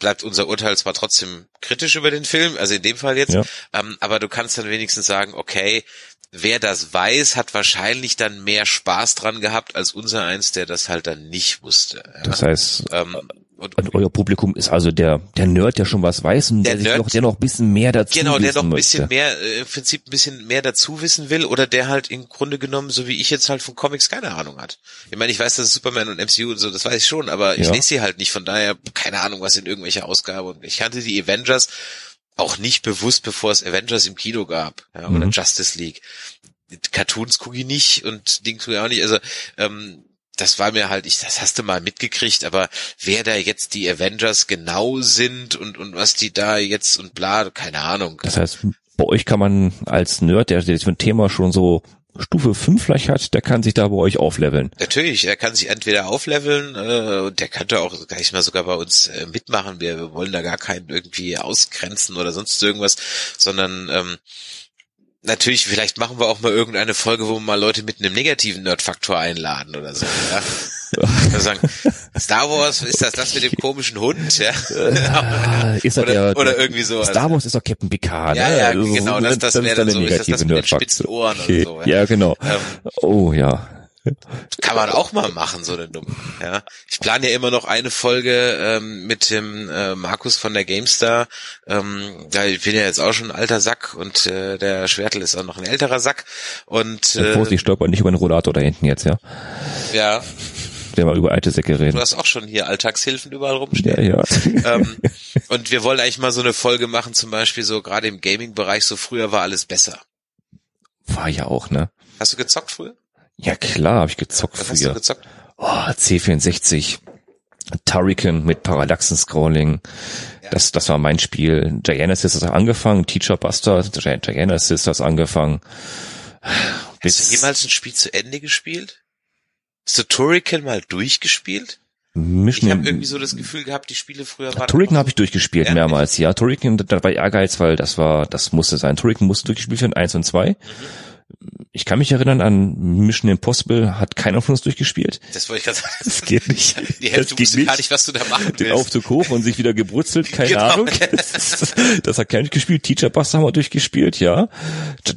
bleibt unser Urteil zwar trotzdem kritisch über den Film, also in dem Fall jetzt, Ja. ähm, aber du kannst dann wenigstens sagen, okay, wer das weiß, hat wahrscheinlich dann mehr Spaß dran gehabt als unser eins, der das halt dann nicht wusste. Ja? Das heißt, Ähm, Und, Und euer Publikum ist also der, der Nerd, der schon was weiß und der, Der sich Nerd- noch, der noch ein bisschen mehr dazu Genau, der noch ein möchte. bisschen mehr, äh, im Prinzip ein bisschen mehr dazu wissen will oder der halt im Grunde genommen, so wie ich jetzt halt von Comics keine Ahnung hat. Ich meine, ich weiß, dass Superman und MCU und so, das weiß ich schon, aber ich Ja. lese sie halt nicht, von daher keine Ahnung, was in irgendwelcher Ausgabe. Und ich kannte die Avengers auch nicht bewusst, bevor es Avengers im Kino gab, ja, oder Mhm. Justice League. Cartoons gucke ich nicht und Dings gucke ich auch nicht. Also ähm, das war mir halt, ich, das hast du mal mitgekriegt, aber wer da jetzt die Avengers genau sind und, und was die da jetzt und bla, keine Ahnung. Das heißt, bei euch kann man als Nerd, der jetzt für ein Thema schon so Stufe 5 vielleicht hat, der kann sich da bei euch aufleveln. Natürlich, er kann sich entweder aufleveln, äh, und der könnte auch gleich mal sogar bei uns äh, mitmachen. Wir, wir wollen da gar keinen irgendwie ausgrenzen oder sonst irgendwas, sondern ähm, natürlich, vielleicht machen wir auch mal irgendeine Folge, wo wir mal Leute mit einem negativen Nerd-Faktor einladen oder so. Ja? Wir sagen, Star Wars, ist das das mit dem komischen Hund? Ja? Ah, ist er oder, der, oder irgendwie sowas. Star Wars ist doch Captain Picard. Ja, ne? ja, genau, das- das wäre dann so, ist das das mit den Nerdfaktor. spitzen Ohren oder okay. so, ja? Ja, genau. Ähm, Oh ja. Kann man auch mal machen, so eine Nummer. Ja, ich plane ja immer noch eine Folge ähm, mit dem äh, Markus von der GameStar. Ähm, ja, ich bin ja jetzt auch schon ein alter Sack und äh, der Schwertel ist auch noch ein älterer Sack. Und Äh, Vorsicht, stolpert nicht über den Rollator da hinten jetzt, ja. ja, Der mal über alte Säcke du reden. hast auch schon hier Alltagshilfen überall Ja, rumstehen. ja. ähm, und wir wollen eigentlich mal so eine Folge machen, zum Beispiel so gerade im Gaming-Bereich, so früher war alles besser. War ja auch, ne? Hast du gezockt früher? Ja klar, habe ich gezockt Was hast du früher. gezockt? Oh, C64, Turrican mit Parallaxen-Scrolling. Ja. Das, das war mein Spiel. Diana Sisters hat angefangen, Teacher Buster, Diana Sisters angefangen. Hast du jemals ein Spiel zu Ende gespielt? Hast du Turrican mal durchgespielt? Ich Mission habe irgendwie so das Gefühl gehabt, die Spiele früher waren. Turrican habe ich durchgespielt Ja? mehrmals. Ja, Turrican, da war Ehrgeiz, weil das war, das musste sein. Turrican musste durchgespielt werden, eins und zwei. Mhm. Ich kann mich erinnern an Mission Impossible, hat keiner von uns durchgespielt. Das wollte ich gerade sagen. Das geht nicht. Die Hälfte wusste gar nicht, was du da machen den willst. Aufzug hoch und sich wieder gebrutzelt, keine Genau. Ahnung. Das, das hat keiner gespielt. Teacher Buster haben wir durchgespielt, ja.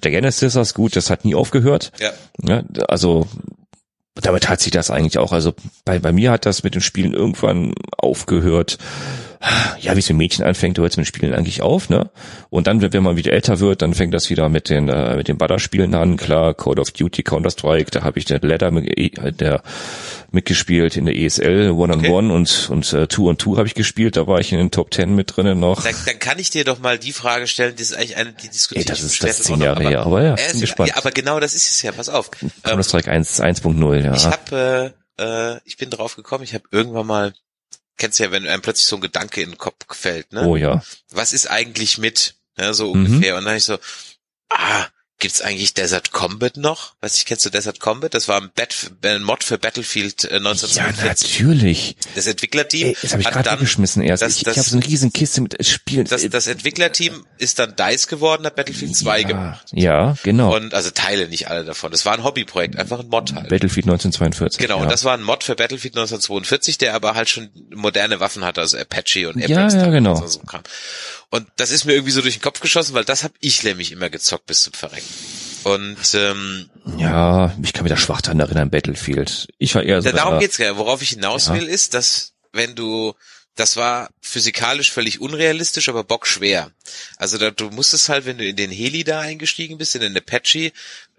Der Genesis ist gut, das hat nie aufgehört. Ja. Ja, also damit hat sich das eigentlich auch. Also bei, bei mir hat das mit den Spielen irgendwann aufgehört. Ja, wie es mit Mädchen anfängt, hört es mit Spielen eigentlich auf, ne? Und dann, wenn man wieder älter wird, dann fängt das wieder mit den äh, mit den Butter-Spielen an. Klar, Call of Duty, Counter Strike, da habe ich der Ladder mit, äh, der mitgespielt in der ESL One on Okay. One und und äh, Two on Two habe ich gespielt. Da war ich in den Top Ten mit drinnen noch. Dann, dann kann ich dir doch mal die Frage stellen, das ist eigentlich eine, die diskutiert Ey, das ist ich das zehn Jahre her, aber ja, Äh, bin gespannt. ja, aber genau das ist es ja, pass auf. Counter Strike 1 1.0, ja. ich habe, äh, äh, ich bin drauf gekommen, ich habe irgendwann mal, kennst du ja, wenn einem plötzlich so ein Gedanke in den Kopf fällt, ne? oh ja. Was ist eigentlich mit? Ja, so Mhm. ungefähr. Und dann ich so, ah, gibt's eigentlich Desert Combat noch? Weiß ich, kennst du Desert Combat? Das war ein, Bat ein Mod für Battlefield äh, Ja, 1942. natürlich. das Entwicklerteam Ey, das habe ich gerade dann weggeschmissen erst. das- ich das- ich habe so eine riesen Kiste mit Spielen. das, das Entwicklerteam ist dann DICE geworden, hat Battlefield 2 ja, gemacht. Ja, genau. Und also Teile, nicht alle davon. Das war ein Hobbyprojekt, einfach ein Mod halt. Battlefield 1942. Genau, ja. und das war ein Mod für Battlefield 1942, der aber halt schon moderne Waffen hatte, also Apache und Ja, Apex ja, genau. und so Kram. Und das ist mir irgendwie so durch den Kopf geschossen, weil das habe ich nämlich immer gezockt bis zum Verrecken. Und ähm, ja, ich kann mich da schwach dran erinnern, Battlefield. Ich war eher so. da, darum da- geht's ja. Worauf ich hinaus Ja. will, ist, dass wenn du das war physikalisch völlig unrealistisch, aber bockschwer. Also da, du musstest halt, wenn du in den Heli da eingestiegen bist, in den Apache,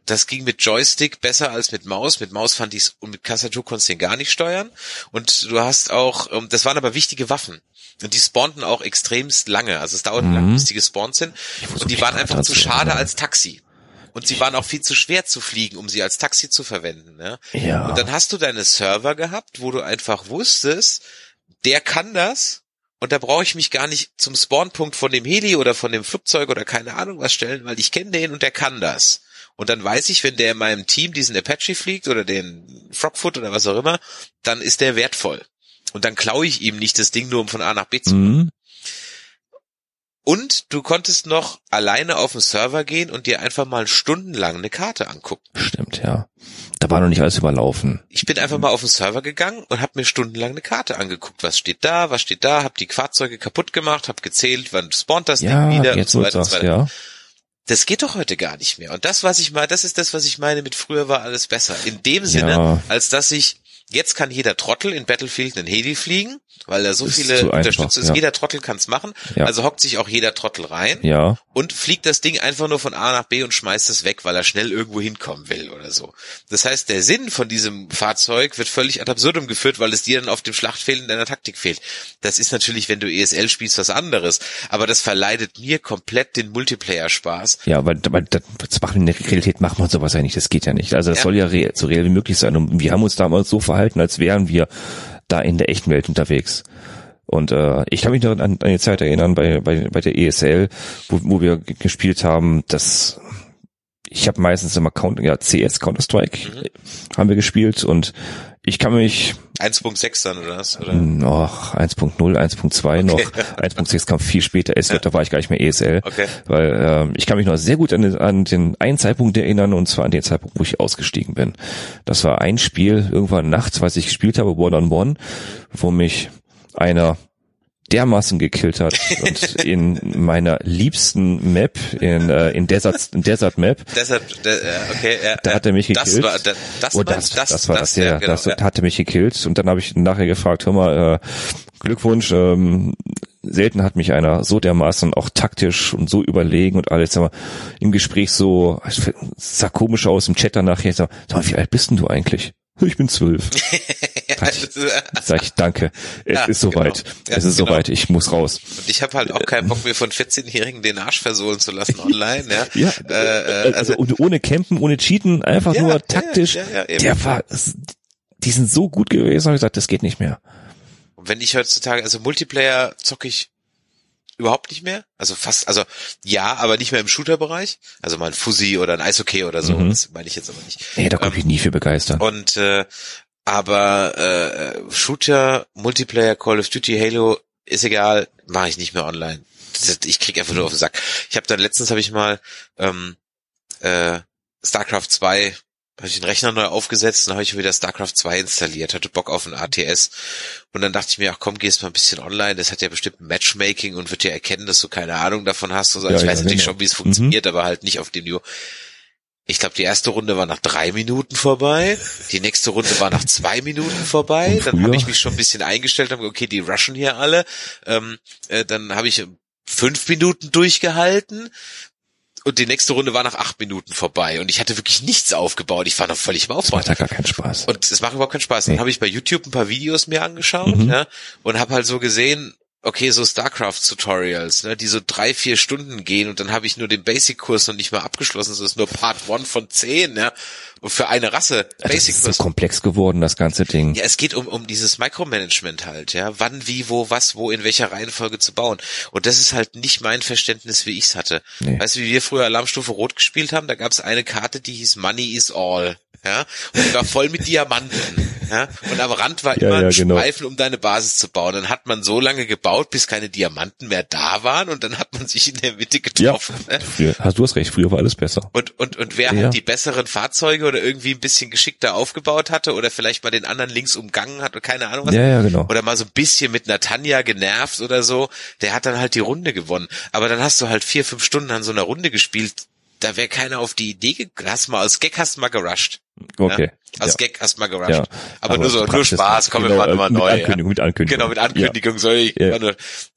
das ging mit Joystick besser als mit Maus. Mit Maus fand ich's und mit Tastatur konntest du den gar nicht steuern. Und du hast auch, ähm, das waren aber wichtige Waffen. Und die spawnten auch extremst lange. Also es dauerte Mhm. lange, bis die gespawnt sind. Und die waren einfach zu schade als Taxi. Und sie waren auch viel zu schwer zu fliegen, um sie als Taxi zu verwenden. Ne? Ja. Und dann hast du deine Server gehabt, wo du einfach wusstest, der kann das und da brauche ich mich gar nicht zum Spawnpunkt von dem Heli oder von dem Flugzeug oder keine Ahnung was stellen, weil ich kenne den und der kann das. Und dann weiß ich, wenn der in meinem Team diesen Apache fliegt oder den Frogfoot oder was auch immer, dann ist der wertvoll. Und dann klaue ich ihm nicht das Ding nur, um von A nach B zu Mhm. Und du konntest noch alleine auf den Server gehen und dir einfach mal stundenlang eine Karte angucken. Stimmt, ja. Da war noch nicht alles überlaufen. Ich bin einfach mal auf den Server gegangen und habe mir stundenlang eine Karte angeguckt. Was steht da, was steht da, hab die Fahrzeuge kaputt gemacht, hab gezählt, wann spawnt das Ja, Ding wieder und jetzt so wo du weiter und so weiter. ja. Das geht doch heute gar nicht mehr. Und das, was ich mal, das ist das, was ich meine mit früher war alles besser. In dem Sinne, Ja. als dass ich Jetzt kann jeder Trottel in Battlefield einen Heli fliegen, weil da so Ist viele Unterstützer ist. ja. Jeder Trottel kann es machen. Ja. Also hockt sich auch jeder Trottel rein Ja, und fliegt das Ding einfach nur von A nach B und schmeißt es weg, weil er schnell irgendwo hinkommen will oder so. Das heißt, der Sinn von diesem Fahrzeug wird völlig ad absurdum geführt, weil es dir dann auf dem Schlachtfeld in deiner Taktik fehlt. Das ist natürlich, wenn du ESL spielst, was anderes. Aber das verleidet mir komplett den Multiplayer-Spaß. ja, weil, weil das machen in der Realität macht man sowas ja nicht. Das geht ja nicht. Also das Ja. soll ja re so real wie möglich sein. Und wir haben uns damals so verhalten, als wären wir da in der echten Welt unterwegs. Und äh, ich kann mich noch an, an die Zeit erinnern bei, bei, bei der ESL, wo, wo wir gespielt haben, dass ich habe meistens immer Count, ja, CS, Counter-Strike haben wir gespielt und ich kann mich 1.6 dann oder was? Oder? noch 1.0, 1.2 noch, 1.6 kam viel später, es da war ich gar nicht mehr ESL, Okay. weil ähm, ich kann mich noch sehr gut an, den- an den einen Zeitpunkt erinnern und zwar an den Zeitpunkt, wo ich ausgestiegen bin. Das war ein Spiel irgendwann nachts, was ich gespielt habe, One on One, wo mich einer dermaßen gekillt hat und in meiner liebsten Map in äh, in Desert in Desert Map Deshalb, de, äh, okay, ja, da hat er mich das gekillt. War, das, das, Oh, war, das, das, war das, ja, ja, genau, das ja. hat er mich gekillt. Und dann habe ich nachher gefragt, hör mal, äh, Glückwunsch, ähm, selten hat mich einer so dermaßen auch taktisch und so überlegen und alles, aber im Gespräch so, sah komisch aus im Chat danach, ich sag, sag mal, wie alt bist denn du eigentlich? Ich bin zwölf. Ja, äh, Sag ich, danke. Es Ja, ist soweit. genau. Ja, es ist genau. soweit. Ich muss raus. Und ich habe halt auch keinen Bock, mir von 14-Jährigen den Arsch versohlen zu lassen online. Ja, Ja, äh, äh, also, und ohne Campen, ohne Cheaten, einfach Ja, nur ja, taktisch. ja, ja, eben. der war, die sind so gut gewesen, habe ich gesagt, das geht nicht mehr. Und wenn ich heutzutage, also Multiplayer zocke ich überhaupt nicht mehr. Also fast, also ja, aber nicht mehr im Shooter-Bereich. Also mal ein Fuzzy oder ein Eishockey oder so. Mhm. Das meine ich jetzt aber nicht. Nee, da konnte ich mich nie für begeistern. Und äh, aber äh, Shooter, Multiplayer, Call of Duty, Halo ist egal, mache ich nicht mehr online. Das, ich krieg einfach nur auf den Sack. Ich habe dann letztens habe ich mal ähm, äh, StarCraft 2 habe ich den Rechner neu aufgesetzt und habe ich wieder StarCraft 2 installiert, hatte Bock auf ein ATS und dann dachte ich mir, ach komm, gehst mal ein bisschen online, das hat ja bestimmt Matchmaking und wird ja erkennen, dass du keine Ahnung davon hast und so. Ja, ich ja, weiß natürlich genau. schon, wie es funktioniert, aber halt nicht auf dem Niveau. Ich glaube, die erste Runde war nach drei Minuten vorbei. Die nächste Runde war nach zwei Minuten vorbei. Dann habe ich mich schon ein bisschen eingestellt, habe okay, die rushen hier alle. Ähm, äh, dann habe ich fünf Minuten durchgehalten. Und die nächste Runde war nach acht Minuten vorbei. Und ich hatte wirklich nichts aufgebaut. Ich war noch völlig im Das Aufbau. macht ja gar keinen Spaß. Und es macht überhaupt keinen Spaß. Dann Nee. habe ich bei YouTube ein paar Videos mir angeschaut Mhm. ja, und habe halt so gesehen, okay, so StarCraft-Tutorials, ne, die so drei, vier Stunden gehen und dann habe ich nur den Basic-Kurs noch nicht mal abgeschlossen. Das ist nur Part One von zehn, ja. Und für eine Rasse das ist so komplex geworden, das ganze Ding. Ja, es geht um, um dieses Micromanagement halt, ja. Wann, wie, wo, was, wo, in welcher Reihenfolge zu bauen. Und das ist halt nicht mein Verständnis, wie ich's hatte. Nee. Weißt du, wie wir früher Alarmstufe Rot gespielt haben? Da gab's eine Karte, die hieß Money is all. Ja, und die war voll mit Diamanten. Ja, und am Rand war Ja, immer ein ja, genau. Streifen, um deine Basis zu bauen. Dann hat man so lange gebaut, bis keine Diamanten mehr da waren und dann hat man sich in der Mitte Ja, getroffen. ne? früher, hast du hast recht, früher war alles besser. Und, und, und wer Ja. halt die besseren Fahrzeuge oder irgendwie ein bisschen geschickter aufgebaut hatte oder vielleicht mal den anderen links umgangen hat oder keine Ahnung was. Ja, ja, genau. Oder mal so ein bisschen mit Natanja genervt oder so, der hat dann halt die Runde gewonnen. Aber dann hast du halt vier, fünf Stunden an so einer Runde gespielt, da wäre keiner auf die Idee gekommen. Hast mal aus Gag hast du mal gerusht. Okay. Ja? Aus ja. Gag hast du mal gerusht. Ja. Aber, nur so, nur Spaß, komm, wir genau, machen mal äh, mit neu. Ankündigung, ja. mit Ankündigung. Genau, mit Ankündigung soll ich.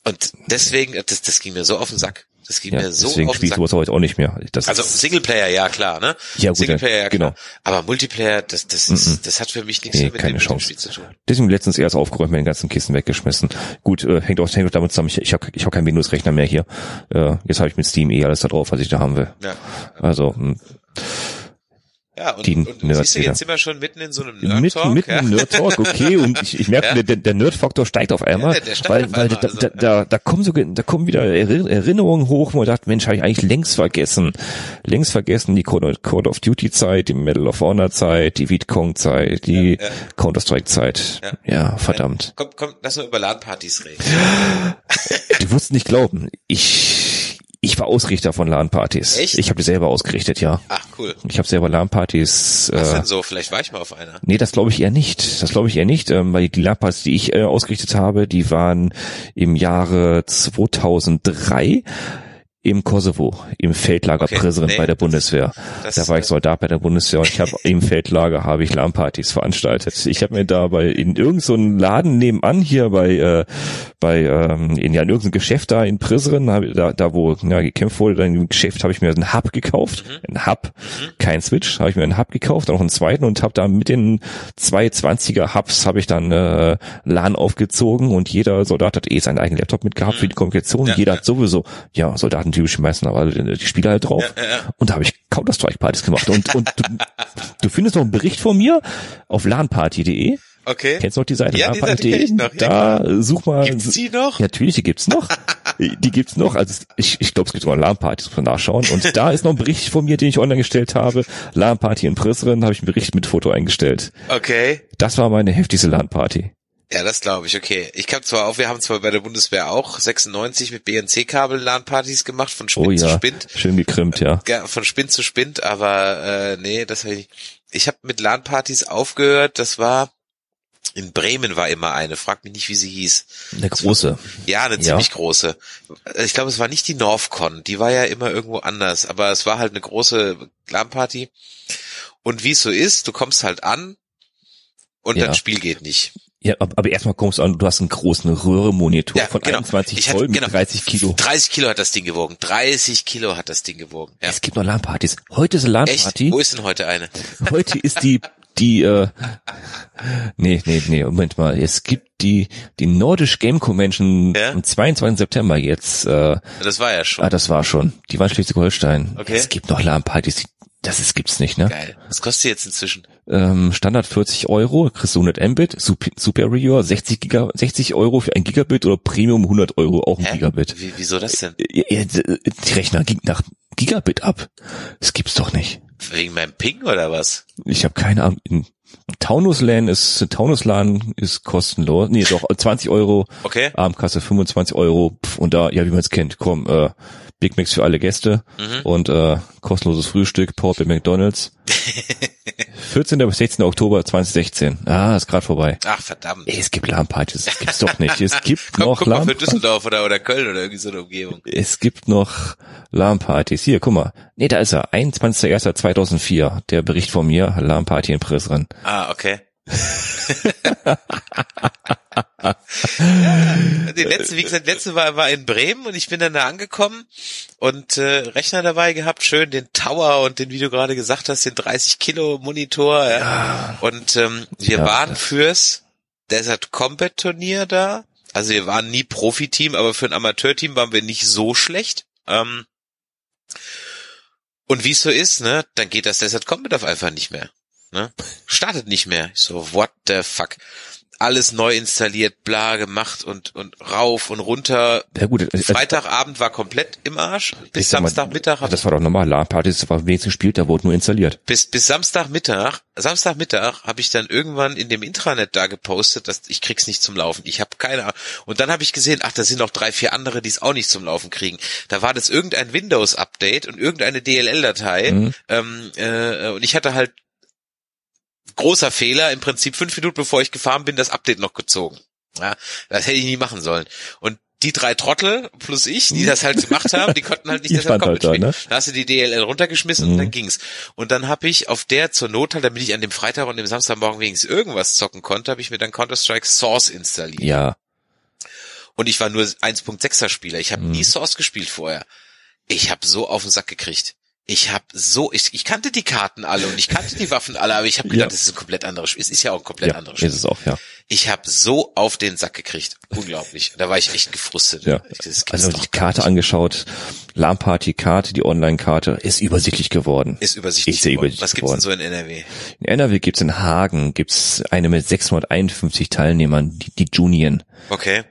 Und deswegen, das, das ging mir so auf den Sack. Das ging Ja, mir so deswegen den spielst du sowas heute auch nicht mehr. Das Also Singleplayer, ja klar, ne? Ja, gut, Singleplayer, ja klar. genau. Aber Multiplayer, das, das ist, das hat für mich nichts Nee, mehr mit keine dem, Chance. Spiel zu tun. Deswegen letztens erst aufgeräumt, meine ganzen Kisten weggeschmissen. Gut, äh, hängt auch, hängt auch damit zusammen, ich, ich habe ich hab keinen Windows-Rechner mehr hier. Äh, jetzt habe ich mit Steam eh alles da drauf, was ich da haben will. Ja. Also hm, Ja, und, Die und, Nerds siehst du, jetzt sind wir schon mitten in so einem mitten, Nerd-Talk. mitten ja? im Nerd-Talk, okay, und ich, ich merke, Ja. der, der, Nerd-Faktor steigt auf einmal, Ja, der- der steigt weil, auf weil einmal, da, also, da, da, da kommen so, da kommen wieder Erinner- Erinnerungen hoch, wo man sagt, Mensch, habe ich eigentlich längst vergessen, längst vergessen die Call of Duty Zeit, die Medal of Honor Zeit, die Vietcong Zeit, die Ja, ja. Counter-Strike Zeit. Ja. Ja, verdammt. Komm, komm, lass mal über LAN-Partys reden. Du wirst nicht glauben, ich, ich war Ausrichter von LAN-Partys. Echt? Ich habe die selber ausgerichtet, ja. Ach, cool. Ich habe selber LAN-Partys. Was Äh, denn so? Vielleicht war ich mal auf einer. nee, das glaube ich eher nicht. Das glaube ich eher nicht, ähm, weil die LAN-Partys, die ich äh, ausgerichtet habe, die waren im Jahre 2003 Im Kosovo, im Feldlager Okay, Prizren nee, bei der das- Bundeswehr. das- da war ich Soldat bei der Bundeswehr und ich habe im Feldlager habe ich LAN-Partys veranstaltet. Ich habe mir da bei in irgendeinem so Laden nebenan hier bei äh, bei ähm, in ja in irgendeinem Geschäft da in Prizren, hab, da da wo ja, gekämpft wurde, da in dem Geschäft habe ich mir einen Hub gekauft, Mhm. einen Hub, kein Switch, habe ich mir einen Hub gekauft, dann noch einen zweiten und habe da mit den zwei 20er Hubs habe ich dann äh, LAN aufgezogen und jeder Soldat hat eh seinen eigenen Laptop mitgehabt für die Kommunikation. Mhm. Ja, jeder ja. hat sowieso, ja, Soldatentypisch schmeißen aber die Spieler halt drauf. Ja. Und da habe ich Counter-Strike-Partys gemacht. Und, und du, du findest noch einen Bericht von mir auf lanparty.de. Okay. Kennst du noch die Seite Ja, die Seite kenn ich noch, ja, Da such mal. Gibt's die noch? Ja, natürlich, die gibt's noch. Die gibt's noch. Also ich, ich glaube, es gibt sogar LAN-Partys, muss man nachschauen. Und da ist noch ein Bericht von mir, den ich online gestellt habe. LAN-Party in Prizren, habe ich einen Bericht mit Foto eingestellt. Okay. Das war meine heftigste LAN-Party. Ja, das glaube ich, okay. Ich habe zwar auch, wir haben zwar bei der Bundeswehr auch 96 mit BNC-Kabel LAN-Partys gemacht, von Spind Oh zu ja, Spind. schön gekrimmt, ja. Ja, von Spind zu Spind, aber äh, nee, das habe ich. Ich habe mit LAN-Partys aufgehört, das war in Bremen war immer eine, frag mich nicht, wie sie hieß. Eine große. Ja, eine Ja. ziemlich große. Ich glaube, es war nicht die Northcon, die war ja immer irgendwo anders, aber es war halt eine große LAN-Party. Und wie es so ist, du kommst halt an und Ja. das Spiel geht nicht. Ja, ab- aber erstmal kommst du an, du hast einen großen Röhre-Monitor Ja, von genau. 21 Ich hatte- Zoll mit genau. 30 Kilo. 30 Kilo hat das Ding gewogen. 30 Kilo hat das Ding gewogen. Ja. Es gibt noch LAN-Partys. Heute ist eine? LAN-Party. Wo ist denn heute eine? Heute ist die, die, äh, nee, nee, nee, Moment mal. Es gibt die, die Nordisch Game Convention Ja? am 22. September jetzt. Äh, Das war ja schon. ah, das war schon. Die war in Schleswig-Holstein. Okay. Es gibt noch LAN-Partys. Das ist, gibt's nicht, ne? Geil. Was kostet die jetzt inzwischen? Ähm, Standard 40 Euro, kriegst du 100 Mbit, Sup- Superior 60 Giga, 60 Euro für ein Gigabit oder Premium 100 Euro auch ein Hä? Gigabit. Wie, wieso das denn? Ja, ja, Die Rechner ging nach Gigabit ab. Das gibt's doch nicht. Wegen meinem Ping oder was? Ich habe keine Ahnung. In Taunus LAN ist Taunus LAN ist kostenlos. Nee, doch 20 Euro. Okay. Abendkasse 25 Euro. Pf, und da, ja, wie man es kennt, komm, äh, Big Macs für alle Gäste Mhm. und äh, kostenloses Frühstück, Port bei McDonalds. 14. bis 16. Oktober 2016. Ah, ist gerade vorbei. Ach, verdammt. Ey, es gibt LAN-Partys. Das gibt's doch nicht. Es gibt Komm, noch guck mal für. Düsseldorf oder, oder Köln oder irgendwie so eine Umgebung. Es gibt noch LAN-Partys. Hier, guck mal. Nee, da ist er. 21.01.2004. Der Bericht von mir. LAN-Party in Prizren. Ah, okay. ja, die letzte, wie gesagt, die letzte war, war in Bremen und ich bin dann da angekommen und äh, Rechner dabei gehabt, schön den Tower und den, wie du gerade gesagt hast, den 30 Kilo Monitor. Ja. Und ähm, wir Ja, waren fürs Desert Combat Turnier da. Also wir waren nie Profiteam, aber für ein Amateurteam waren wir nicht so schlecht. Ähm, und wie es so ist, ne, dann geht das Desert Combat auf einfach nicht mehr. Ne? Startet nicht mehr. Ich so, what the fuck? Alles neu installiert, bla gemacht und und rauf und runter. Ja gut, also, Freitagabend war komplett im Arsch. Bis mal, Samstagmittag hab Das war doch normal. LAN-Partys war wenigstens gespielt, da wurde nur installiert. bis bis Samstagmittag, Samstagmittag habe ich dann irgendwann in dem Intranet da gepostet, dass ich krieg's nicht zum Laufen. Ich habe keine Ahnung. Und dann habe ich gesehen, ach, da sind noch drei, vier andere, die es auch nicht zum Laufen kriegen. Da war das irgendein Windows Update und irgendeine DLL-Datei. Mhm. Ähm, äh, und ich hatte halt großer Fehler, im Prinzip fünf Minuten bevor ich gefahren bin, das Update noch gezogen. Ja, das hätte ich nie machen sollen. Und die drei Trottel plus ich, die das halt gemacht haben, die konnten halt nicht das stand halt da, spielen. ne? Da hast du die DLL runtergeschmissen und Mhm. dann ging's. Und dann habe ich auf der zur Not halt, damit ich an dem Freitag und dem Samstagmorgen wenigstens irgendwas zocken konnte, habe ich mir dann Counter-Strike Source installiert. Ja. Und ich war nur 1.6er Spieler. Ich habe Mhm. nie Source gespielt vorher. Ich habe so auf den Sack gekriegt. Ich habe so, ich, ich kannte die Karten alle und ich kannte die Waffen alle, aber ich habe gedacht, Ja. das ist ein komplett anderes Spiel. Es ist ja auch ein komplett Ja, anderes ist Spiel. es auch, ja. Ich habe so auf den Sack gekriegt. Unglaublich. Da war ich echt gefrustet. Ja. Also die Karte angeschaut, LAN-Party-Karte, die Online-Karte, ist übersichtlich geworden. Ist übersichtlich. Ist geworden. übersichtlich Was gibt's denn so in NRW? In NRW gibt's in Hagen, gibt's eine mit 651 Teilnehmern, die, die Junien. Okay.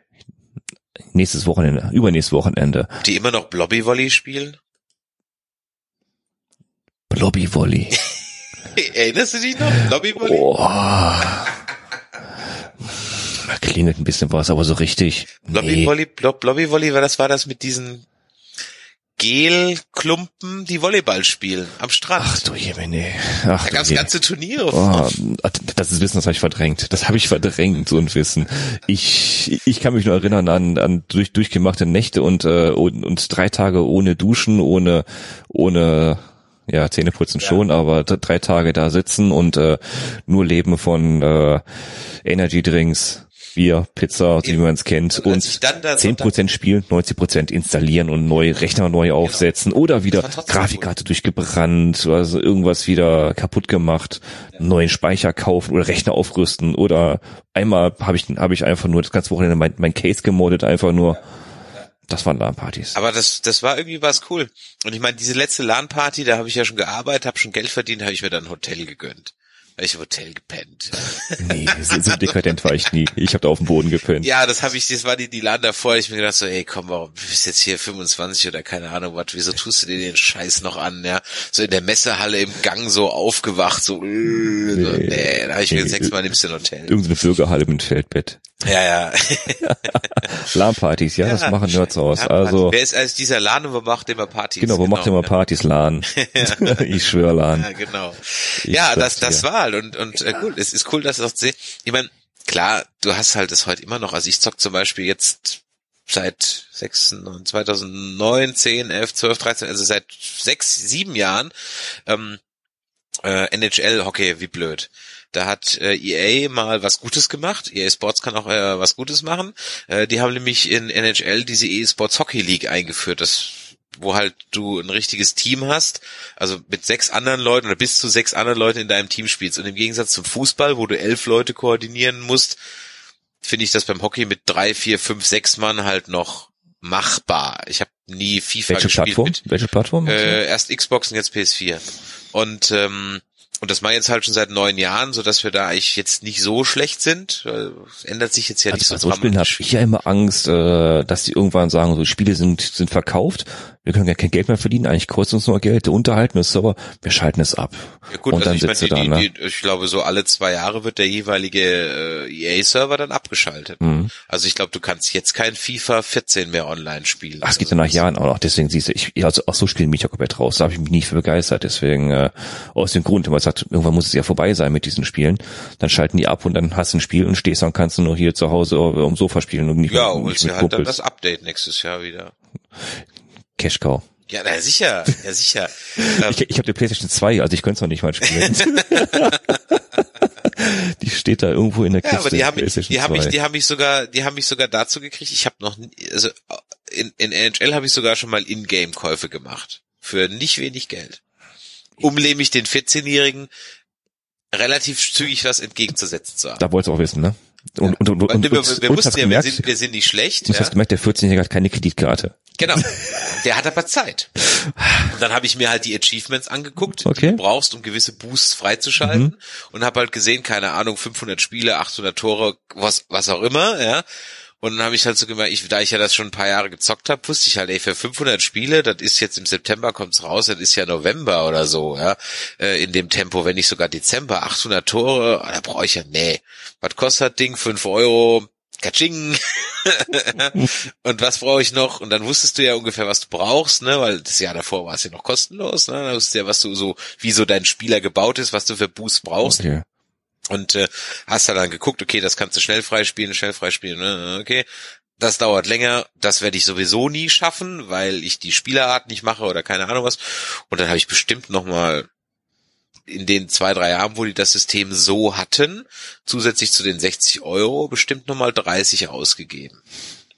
Nächstes Wochenende, übernächstes Wochenende. Die immer noch Blobby Volley spielen? Blobby Volley. Erinnerst du dich noch? Blobby Volley? Oh. Da klingelt ein bisschen was, aber so richtig. Blobby Nee. Volley, Blob, Blobby war das, war das mit diesen Gelklumpen, die Volleyball spielen am Strand. Ach du Jemine. Ach, da gab's Je- ganze Turniere. Oh, das ist Wissen, das habe ich verdrängt. Das habe ich verdrängt, so ein Wissen. Ich, ich kann mich nur erinnern an, an durch, durchgemachte Nächte und, äh, und, und drei Tage ohne Duschen, ohne, ohne, ja, Zähneputzen schon, aber drei Tage da sitzen und äh, nur leben von äh, Energy Drinks, Bier, Pizza, so wie man es kennt, Und als und dann da 10% spielen, 90% installieren und neu Rechner neu aufsetzen oder wieder Grafikkarte durchgebrannt, also irgendwas wieder kaputt gemacht, neuen Speicher kaufen oder Rechner aufrüsten oder einmal habe ich habe ich einfach nur das ganze Wochenende mein, mein Case gemoddet, einfach nur das waren LAN-Partys. Aber das, das war irgendwie was cool. Und ich meine, diese letzte LAN-Party, da habe ich ja schon gearbeitet, habe schon Geld verdient, habe ich mir dann ein Hotel gegönnt. Hab ich im Hotel gepennt. Nee, so, dekadent war ich nie. Ich habe da auf dem Boden gepennt. Ja, das habe ich, das war die, die LAN davor. Ich mir gedacht so, ey, komm, warum du bist jetzt hier 25 oder keine Ahnung was, wieso tust du dir den Scheiß noch an, ja? So in der Messehalle im Gang so aufgewacht, so, äh, so Nee. nee, da habe ich mir Nee. sechsmal nimmst du ein Hotel. Irgendeine Bürgerhalle mit Feldbett. Ja, ja. LAN-Partys, ja, das machen Nerds aus. LAN-Party. Also Wer ist als dieser LAN und wo macht immer Partys? genau, wo macht ihr mal Partys? LAN. ich schwör LAN. Ja, genau. Ich ja, das, das war halt und, und äh, gut, es ist cool, dass das sehe. Ich meine, klar, du hast halt das heute immer noch. Also ich zock zum Beispiel jetzt seit 6, 2009, 10, 11, 12, 13, also seit sechs, sieben Jahren ähm, äh, NHL Hockey, wie blöd. Da hat äh, EA mal was Gutes gemacht. EA Sports kann auch äh, was Gutes machen. Äh, die haben nämlich in NHL diese EA Sports Hockey League eingeführt, das wo halt du ein richtiges Team hast, also mit sechs anderen Leuten oder bis zu sechs anderen Leuten in deinem Team spielst. Und im Gegensatz zum Fußball, wo du elf Leute koordinieren musst, finde ich das beim Hockey mit drei, vier, fünf, sechs Mann halt noch machbar. Ich habe nie FIFA Welche gespielt Plattform? mit Welche Plattform? äh, erst Xbox und jetzt PS4. Und ähm, und das mache ich jetzt halt schon seit neun Jahren, so dass wir da eigentlich jetzt nicht so schlecht sind. Es ändert sich jetzt ja nicht so bei so Spielen habe ich ja immer Angst, äh, dass die irgendwann sagen, so Spiele sind sind verkauft, wir können ja kein Geld mehr verdienen, eigentlich kostet uns nur Geld, der Unterhalt nur Server, wir schalten es ab. Ja gut, und also dann ich meine, sitzt die, da, ne? die, ich glaube, so alle zwei Jahre wird der jeweilige äh, EA-Server dann abgeschaltet. Mhm. Also ich glaube, du kannst jetzt kein FIFA 14 mehr online spielen. Ach, es geht ja nach Jahren auch noch, deswegen siehst du, ich, also aus so Spielen bin ich ja komplett raus, da habe ich mich nicht für begeistert, deswegen äh, aus dem Grund, man sagt, irgendwann muss es ja vorbei sein mit diesen Spielen, dann schalten die ab und dann hast du ein Spiel und stehst dann kannst du nur hier zu Hause am Sofa spielen und nicht, Ja, holst nicht mit halt dann Kumpels. das Update nächstes Jahr wieder. Cash Cow. Ja, na sicher, ja sicher. Ich, ich habe die PlayStation 2, also ich könnte es noch nicht mal spielen. die steht da irgendwo in der Kiste. Ja, aber die haben mich, die haben mich, 2. die haben mich sogar, die haben mich sogar dazu gekriegt. Ich habe noch, also in, in NHL habe ich sogar schon mal In-Game-Käufe gemacht für nicht wenig Geld, um nämlich den 14-Jährigen relativ zügig was entgegenzusetzen zu haben. Da wolltest du auch wissen, ne? Und, und, und, und, wir, und, wir und hast wussten ja, wir gemerkt, sind, wir sind nicht schlecht. du Ja. hast gemerkt, der 14-Jährige hat keine Kreditkarte. Genau. Der hat aber Zeit. Und dann habe ich mir halt die Achievements angeguckt, Okay. die du brauchst, um gewisse Boosts freizuschalten und habe halt gesehen, keine Ahnung, 500 Spiele, 800 Tore, was was auch immer, ja. Und dann habe ich halt so gemerkt, ich, da ich ja das schon ein paar Jahre gezockt habe, wusste ich halt, ey, für 500 Spiele, das ist jetzt im September kommt's raus, das ist ja November oder so, ja, äh, in dem Tempo, wenn nicht sogar Dezember, 800 Tore, da brauche ich ja, nee. Was kostet das Ding? 5 Euro, Katsching. und was brauche ich noch? Und dann wusstest du ja ungefähr, was du brauchst, ne? Weil das Jahr davor war es ja noch kostenlos, ne? Da wusstest du ja, was du so, wie so dein Spieler gebaut ist, was du für Boost brauchst. Okay. Und äh, hast da dann geguckt, okay, das kannst du schnell freispielen, schnell freispielen, ne? okay. Das dauert länger, das werde ich sowieso nie schaffen, weil ich die Spielerart nicht mache oder keine Ahnung was. Und dann habe ich bestimmt noch mal in den zwei, drei Jahren, wo die das System so hatten, zusätzlich zu den 60 Euro, bestimmt noch mal 30 ausgegeben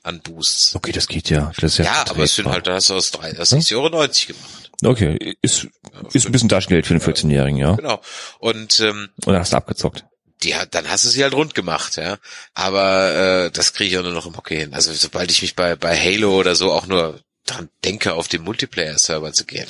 an Boosts. Okay, das geht ja. Das ist ja, Ja, aber es sind halt, da hast du aus 3, aus 60 Euro 90 gemacht. Okay, ist, ist ein bisschen Taschengeld für den 14-Jährigen, ja. Genau. Und ähm, Und dann hast du abgezockt. die hat, dann hast du sie halt rund gemacht, ja. Aber äh, das kriege ich auch nur noch im Hockey hin. Also sobald ich mich bei bei Halo oder so auch nur daran denke, auf den Multiplayer-Server zu gehen,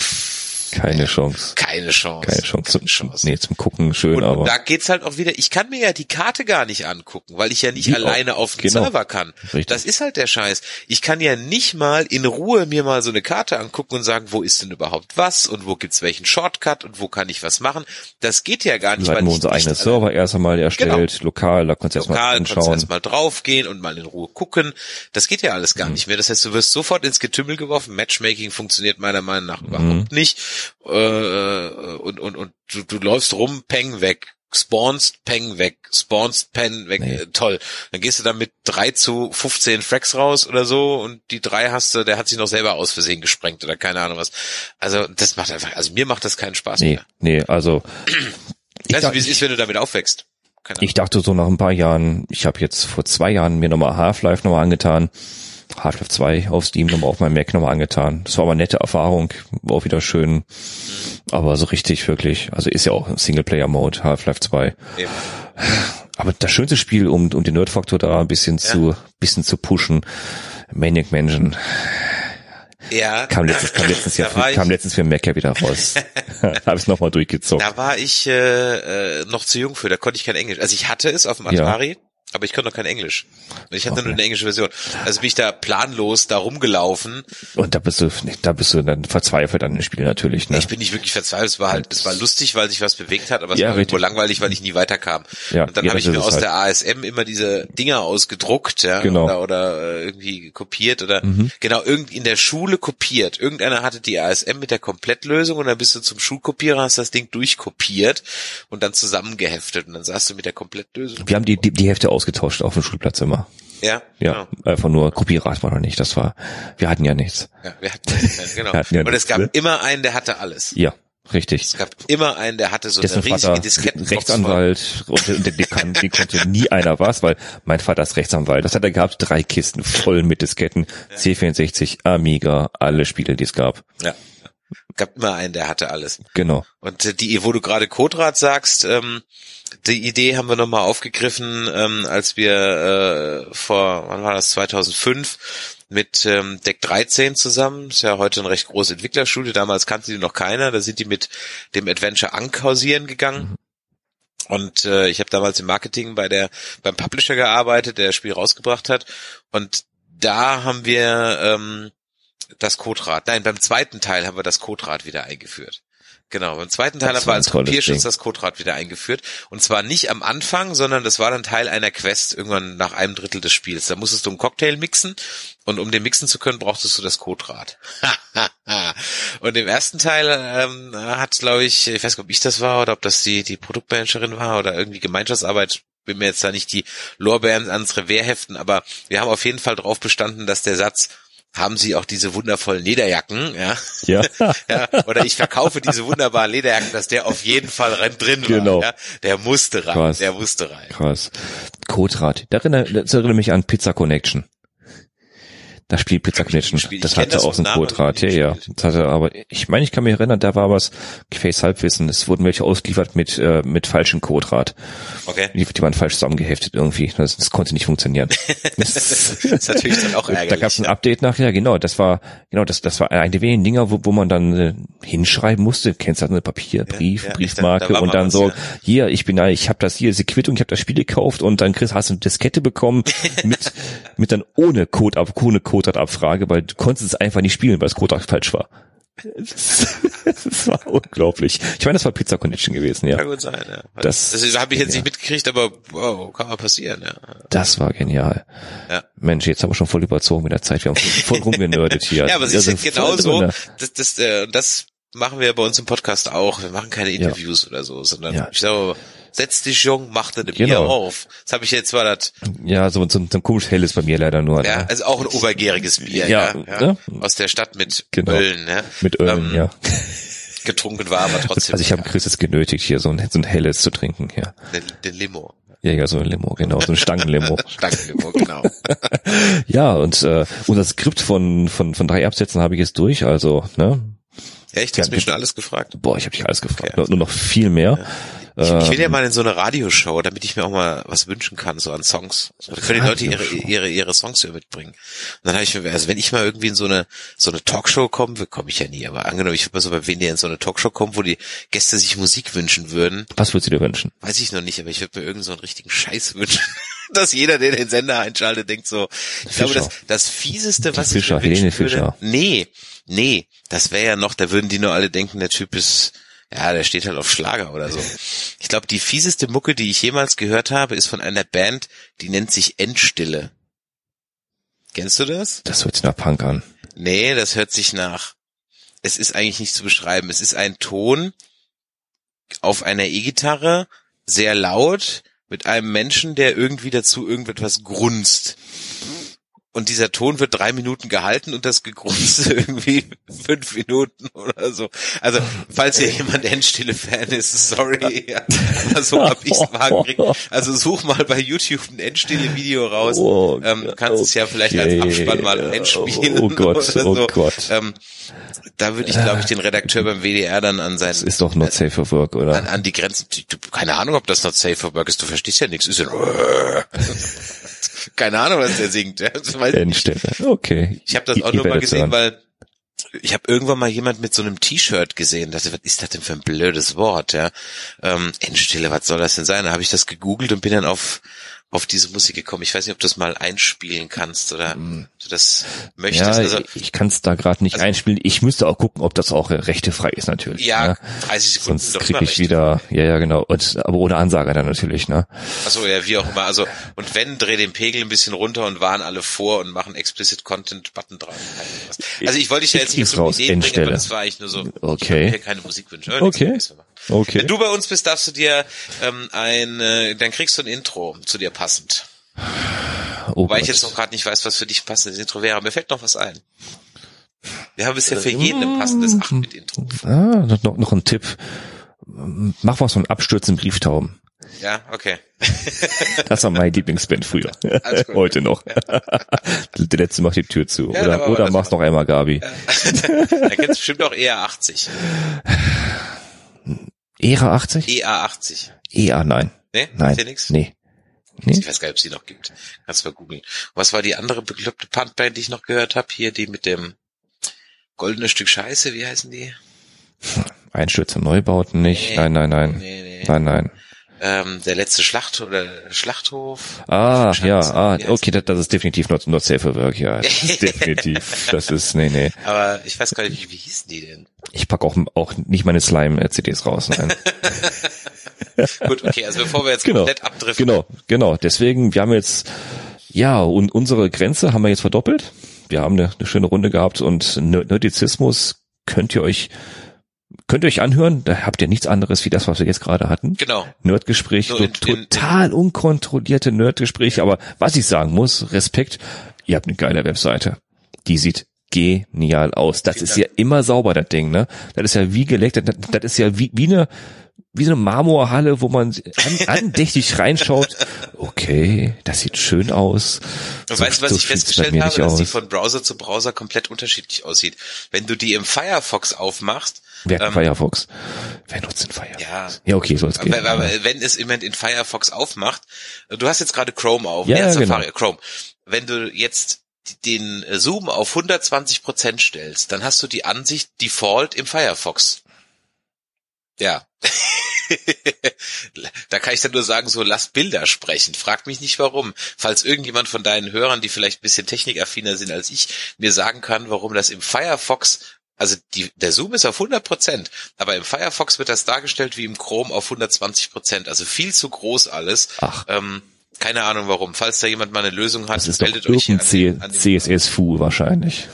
Keine Chance. Keine Chance. Keine Chance. Keine Chance. Nee, zum Gucken schön, Und, aber. und da geht's halt auch wieder, ich kann mir ja die Karte gar nicht angucken, weil ich ja nicht Wie alleine auch. auf dem Genau. Server kann. Richtig. Das ist halt der Scheiß. Ich kann ja nicht mal in Ruhe mir mal so eine Karte angucken und sagen, wo ist denn überhaupt was und wo gibt's welchen Shortcut und wo kann ich was machen. Das geht ja gar nicht, Wir weil ich unser nicht eigenes alle- Server erst einmal erstellt, lokal, da konntest du erstmal Lokal, kannst du anschauen. erstmal draufgehen und mal in Ruhe gucken. Das geht ja alles gar Mhm. nicht mehr. Das heißt, du wirst sofort ins Getümmel geworfen. Matchmaking funktioniert meiner Meinung nach Mhm. überhaupt nicht. Äh, und und, und du, du läufst rum, Peng weg. Spawnst, Peng weg, spawnst, Pen weg, Nee. äh, toll. Dann gehst du dann mit drei zu 15 Fracks raus oder so und die drei hast du, der hat sich noch selber aus Versehen gesprengt oder keine Ahnung was. Also das macht einfach, also mir macht das keinen Spaß Nee, mehr. nee, also ich, Weißt du, wie es ist, wenn du damit aufwächst? Keine ich dachte so nach ein paar Jahren, ich habe jetzt vor zwei Jahren mir nochmal Half-Life nochmal angetan. Half-Life 2 auf Steam nochmal auf meinem Mac nochmal angetan. Das war aber eine nette Erfahrung, war auch wieder schön. Aber so richtig wirklich, also ist ja auch Singleplayer-Mode, Half-Life 2. Eben. Aber das schönste Spiel, um, um den Nerd-Faktor da ein bisschen zu, bisschen zu pushen, Maniac Mansion, Ja, kam letztens, kam letztens, ja, ich- kam letztens für Mac ja wieder raus. Habe ich nochmal durchgezockt. Da war ich äh, äh, noch zu jung für, da konnte ich kein Englisch. Also ich hatte es auf dem Ja. Aber ich konnte noch kein Englisch. Ich hatte Okay. nur eine englische Version. Also bin ich da planlos da rumgelaufen. Und da bist du, da bist du dann verzweifelt an dem Spiel natürlich, ne? Ich bin nicht wirklich verzweifelt. Es war halt, es war lustig, weil sich was bewegt hat, aber es Ja, war irgendwo langweilig, weil ich nie weiterkam. Ja, und dann ja, habe ich mir aus halt. der ASM immer diese Dinger ausgedruckt, ja, Genau. oder, oder äh, irgendwie kopiert oder Mhm. genau irgend in der Schule kopiert. Irgendeiner hatte die ASM mit der Komplettlösung und dann bist du zum Schulkopierer, hast das Ding durchkopiert und dann zusammengeheftet und dann saß du mit der Komplettlösung. Wir haben die, die, die Hälfte ausgetauscht auf dem Schulplatz immer. Ja, Ja, genau. einfach nur Kopierat war noch nicht. Das war, wir hatten ja nichts. Ja, wir hatten genau. Wir hatten ja und es gab ne? immer einen, der hatte alles. Ja, richtig. Es gab immer einen, der hatte so Dessen eine riesige Disketten. Rechtsanwalt und der, kann, die konnte nie einer was, weil mein Vater ist Rechtsanwalt. Das hat er gehabt, drei Kisten voll mit Disketten, C64, Amiga, alle Spiele, die es gab. Ja. Gab immer einen, der hatte alles. Genau. Und äh, die, wo du gerade Codrad sagst, ähm, die Idee haben wir nochmal aufgegriffen, ähm, als wir äh, vor, wann war das, 2005 mit ähm, Deck 13 zusammen, ist ja heute ein recht großes Entwicklerstudio, damals kannte die noch keiner, da sind die mit dem Adventure Ankh hausieren gegangen. Und äh, ich habe damals im Marketing bei der beim Publisher gearbeitet, der das Spiel rausgebracht hat. Und da haben wir ähm, das Codrad. Nein, beim zweiten Teil haben wir das Codrad wieder eingeführt. Genau, beim zweiten Teil Das haben wir war als Kopierschutz das Codrad wieder eingeführt. Und zwar nicht am Anfang, sondern das war dann Teil einer Quest irgendwann nach einem Drittel des Spiels. Da musstest du einen Cocktail mixen und um den mixen zu können, brauchtest du das Codrad. und im ersten Teil ähm, hat, glaube ich, ich weiß nicht, ob ich das war oder ob das die, die Produktmanagerin war oder irgendwie Gemeinschaftsarbeit, bin mir jetzt da nicht die Lorbeeren ans Revers heften, aber wir haben auf jeden Fall drauf bestanden, dass der Satz haben Sie auch diese wundervollen Lederjacken, ja, Ja. ja, oder ich verkaufe diese wunderbaren Lederjacken, dass der auf jeden Fall rein drin war. Genau. Ja, der musste rein, Krass. der musste rein. Krass. Codrad. Das erinnert, das erinnert mich an Pizza Connection. Das Spiel Pizza gespielt. Das hatte das auch so vom ein Namen, Codrad. aber Ja, ja. Das hatte aber, ich meine, ich kann mich erinnern, da war was, Gefäß Halbwissen. Es wurden welche ausgeliefert mit, äh, mit falschem Codrad. Okay. Die, die waren falsch zusammengeheftet irgendwie. Das, das konnte nicht funktionieren. Das ist natürlich dann auch Da ärgerlich. gab es ein Update nachher, genau, das war, genau, das, das war eine der wenigen Dinger, wo, wo man dann äh, hinschreiben musste, kennst du das, eine Papier, Brief, ja, ich Briefmarke da war und dann was, so, ja. hier, ich bin, ich habe das hier, diese Quittung, ich habe das Spiel gekauft und dann Chris, hast du eine Diskette bekommen mit, mit dann ohne Code ab, ohne Code-Abfrage, weil du konntest es einfach nicht spielen, weil das Code falsch war. Das, war unglaublich. Ich meine, das war Pizza Connection gewesen, ja. Kann gut sein, ja. Das- Das, habe ich jetzt ja. nicht mitgekriegt, aber wow, kann mal passieren, ja. Das war genial. Ja. Mensch, jetzt haben wir schon voll überzogen mit der Zeit. Wir haben voll rumgenördet hier. Ja, aber es Wir ist ja sind voll genau so, drinne. das, das, äh, das machen wir bei uns im Podcast auch. Wir machen keine Interviews oder so, sondern Ja. ich sage, setz dich jung, mach dir Genau. Bier auf. Das habe ich jetzt war das, Ja, so, so, so ein komisch helles bei mir leider nur. ja, ne? also auch ein obergäriges Bier, Ja, ja, ja, ne? aus der Stadt mit Genau. Ölen, ja. Mit Ölen, Ähm, ja. Getrunken war, aber trotzdem. Also ich habe Chris jetzt genötigt, hier so ein, so ein helles zu trinken, ja. den, den Limo. Ja, ja, so ein Limo, genau, so ein Stangenlimo. Stangenlimo, genau. ja, und äh, unser Skript von, von, von drei Absätzen habe ich jetzt durch, also, ne? Echt, hast mich schon alles gefragt? Boah, ich habe dich alles gefragt. Okay, nur, nur noch viel mehr. Ich, ich will ja Ähm, mal in so eine Radioshow, damit ich mir auch mal was wünschen kann, so an Songs. Da können die Leute ihre, ihre, ihre Songs hier mitbringen. Und dann habe ich mir, also wenn ich mal irgendwie in so eine, so eine Talkshow komme, komme ich ja nie, aber angenommen, ich würde mal so bei WNDR in so eine Talkshow kommen, wo die Gäste sich Musik wünschen würden, Was würdest du dir wünschen? weiß ich noch nicht, aber ich würde mir irgend so einen richtigen Scheiß wünschen. Dass jeder, der den Sender einschaltet, denkt so, ich glaube, das, Fischer. das fieseste, was Die ich mir Fischer, Helene wünschen würde, Fischer. nee, nee, das wäre ja noch, da würden die nur alle denken, der Typ ist, ja, der steht halt auf Schlager oder so. Ich glaube, die fieseste Mucke, die ich jemals gehört habe, ist von einer Band, die nennt sich Endstille. Kennst du das? Das hört sich nach Punk an. Nee, das hört sich nach. Es ist eigentlich nicht zu beschreiben. Es ist ein Ton auf einer E-Gitarre, sehr laut, mit einem Menschen, der irgendwie dazu irgendetwas grunzt. Und dieser Ton wird drei Minuten gehalten und das Gegrunze irgendwie fünf Minuten oder so. Also, falls hier jemand Endstille-Fan ist, sorry. Ja, aber so hab ich's wahrgekriegt. Also such mal bei YouTube ein Endstille-Video raus. Oh, ähm, du kannst es ja vielleicht als okay. Abspann mal einspielen. Oh Gott, oder oh so. Gott. Ähm, da würde ich, glaube ich, den Redakteur beim WDR dann an sein, Das ist doch not safe for work, an, oder? an die Grenzen. Du, keine Ahnung, ob das not safe for work ist. Du verstehst ja nichts. Ist ja keine Ahnung, was der singt. Ja, ich. Okay. Ich habe das auch nur mal gesehen, hören. weil ich habe irgendwann mal jemand mit so einem T-Shirt gesehen. Dachte, was ist das denn für ein blödes Wort? Ja, ähm, Endstille, was soll das denn sein? Da habe ich das gegoogelt und bin dann auf auf diese Musik gekommen. Ich weiß nicht, ob du das mal einspielen kannst oder ob du das möchtest. Ja, also ich kann es da gerade nicht Also- einspielen. Ich müsste auch gucken, ob das auch rechtefrei ist natürlich. ja, ne? 30 Sekunden Sonst kriege ich wieder, ja, ja, genau. Und, aber ohne Ansage dann natürlich, ne? Achso, ja, wie auch immer. Also, und wenn, dreh den Pegel ein bisschen runter und warn alle vor und machen explicit Content Button drauf. Also ich wollte dich ja jetzt nicht raus, Ideen bringen, Endstelle. aber das war eigentlich nur so, Okay. ich hier keine Musikwünsche. Okay. Okay. Wenn du bei uns bist, darfst du dir ähm, ein, äh, dann kriegst du ein Intro zu dir passend. Oh Wobei Gott. ich jetzt noch gerade nicht weiß, was für dich passendes Intro wäre. Mir fällt noch was ein. Wir haben bisher für jeden ein passendes 8-Bit-Intro. Ah, noch, noch, ein Tipp. Mach was von Abstürzen Brieftauben. Ja, okay. Das war mein Lieblingsband früher. Heute noch. Der letzte macht die Tür zu. Ja, oder oder mach's noch einmal, Gabi. da kennst du bestimmt auch EA 80. ERA 80? EA 80. EA, nein. Ne? Nein. Nix? Nee. Nee? Ich weiß gar nicht, ob es die noch gibt. Kannst du mal googeln. Was war die andere bekloppte Punkband, die ich noch gehört habe? Hier, die mit dem goldene Stück Scheiße, wie heißen die? Einstürze Neubauten nicht. Nee. Nein, nein, nein. Nee, nee. Nein, nein. Ähm, der letzte Schlacht oder Schlachthof. Ah, ja, ah, okay, das, das ist definitiv not, not safe for work, ja. Das definitiv. Das ist, nee, nee. Aber ich weiß gar nicht, wie, wie hießen die denn? Ich pack auch, auch nicht meine Slime-CDs raus, nein. Gut, okay, also bevor wir jetzt Genau. komplett abdriften. Genau, genau. Deswegen, wir haben jetzt, ja, und unsere Grenze haben wir jetzt verdoppelt. Wir haben eine, eine schöne Runde gehabt und Ner- Nerdizismus könnt ihr euch, könnt ihr euch anhören. Da habt ihr nichts anderes wie das, was wir jetzt gerade hatten. Genau. Nerdgespräch, so in- in- total unkontrollierte Nerdgespräche. Aber was ich sagen muss, Respekt, ihr habt eine geile Webseite. Die sieht genial aus. Das ist ja immer sauber, das Ding, ne? Das ist ja wie geleckt, das, das ist ja wie, wie eine, wie so eine Marmorhalle, wo man an, andächtig reinschaut. Okay, das sieht schön aus. So- weißt du, was so ich festgestellt habe, dass die aus. von Browser zu Browser komplett unterschiedlich aussieht. Wenn du die im Firefox aufmachst, Wer hat ähm, Firefox? Wer nutzt den Firefox? ja, Ja, okay, soll es gehen. Aber, aber wenn es jemand in Firefox aufmacht, du hast jetzt gerade Chrome auf, Ja, nee, ja, Safari, genau. Chrome. Wenn du jetzt den Zoom auf 120 Prozent stellst, dann hast du die Ansicht Default im Firefox. Ja. da kann ich dann nur sagen, so lass Bilder sprechen. Frag mich nicht warum. Falls irgendjemand von deinen Hörern, die vielleicht ein bisschen technikaffiner sind als ich, mir sagen kann, warum das im Firefox also die, der Zoom ist auf 100 Prozent, aber im Firefox wird das dargestellt wie im Chrome auf 120 Prozent. Also viel zu groß alles. Ach. Ähm, keine Ahnung warum. Falls da jemand mal eine Lösung hat, Das ist doch meldet euch irgendein C an den- an CSS-Fu wahrscheinlich.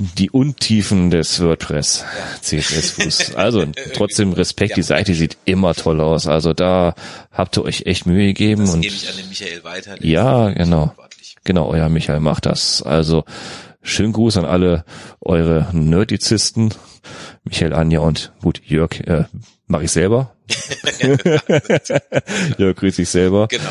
Die Untiefen des WordPress CSS-Fus. Also trotzdem Respekt, die Seite sieht immer toll aus. Also da habt ihr euch echt Mühe gegeben Das und gebe ich an den Michael weiter. Ja, genau. genau, euer Michael macht das. Also schönen Gruß an alle eure Nerdizisten. Michael, Anja und gut, Jörg, äh, mache ich selber. Jörg grüß dich selber. Genau.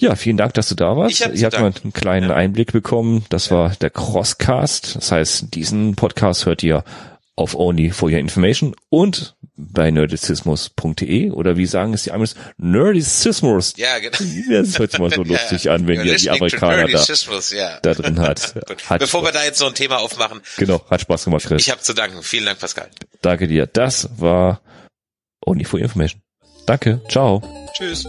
Ja, vielen Dank, dass du da warst. Ich hab Ihr habt mal einen kleinen Einblick bekommen. Das war der Crosscast. Das heißt, diesen Podcast hört ihr auf Only for Your Information. Und bei nerdizismus.de oder wie sagen es die Amis? Nerdizismus. Ja, genau. Das hört sich mal so lustig an, wenn ihr die Amerikaner da, ja. da drin hat. Hat Bevor wir da jetzt so ein Thema aufmachen, genau, hat Spaß gemacht, Chris. ich habe zu danken. Vielen Dank, Pascal. Danke dir. Das war Only for Information. Danke. Ciao. Tschüss.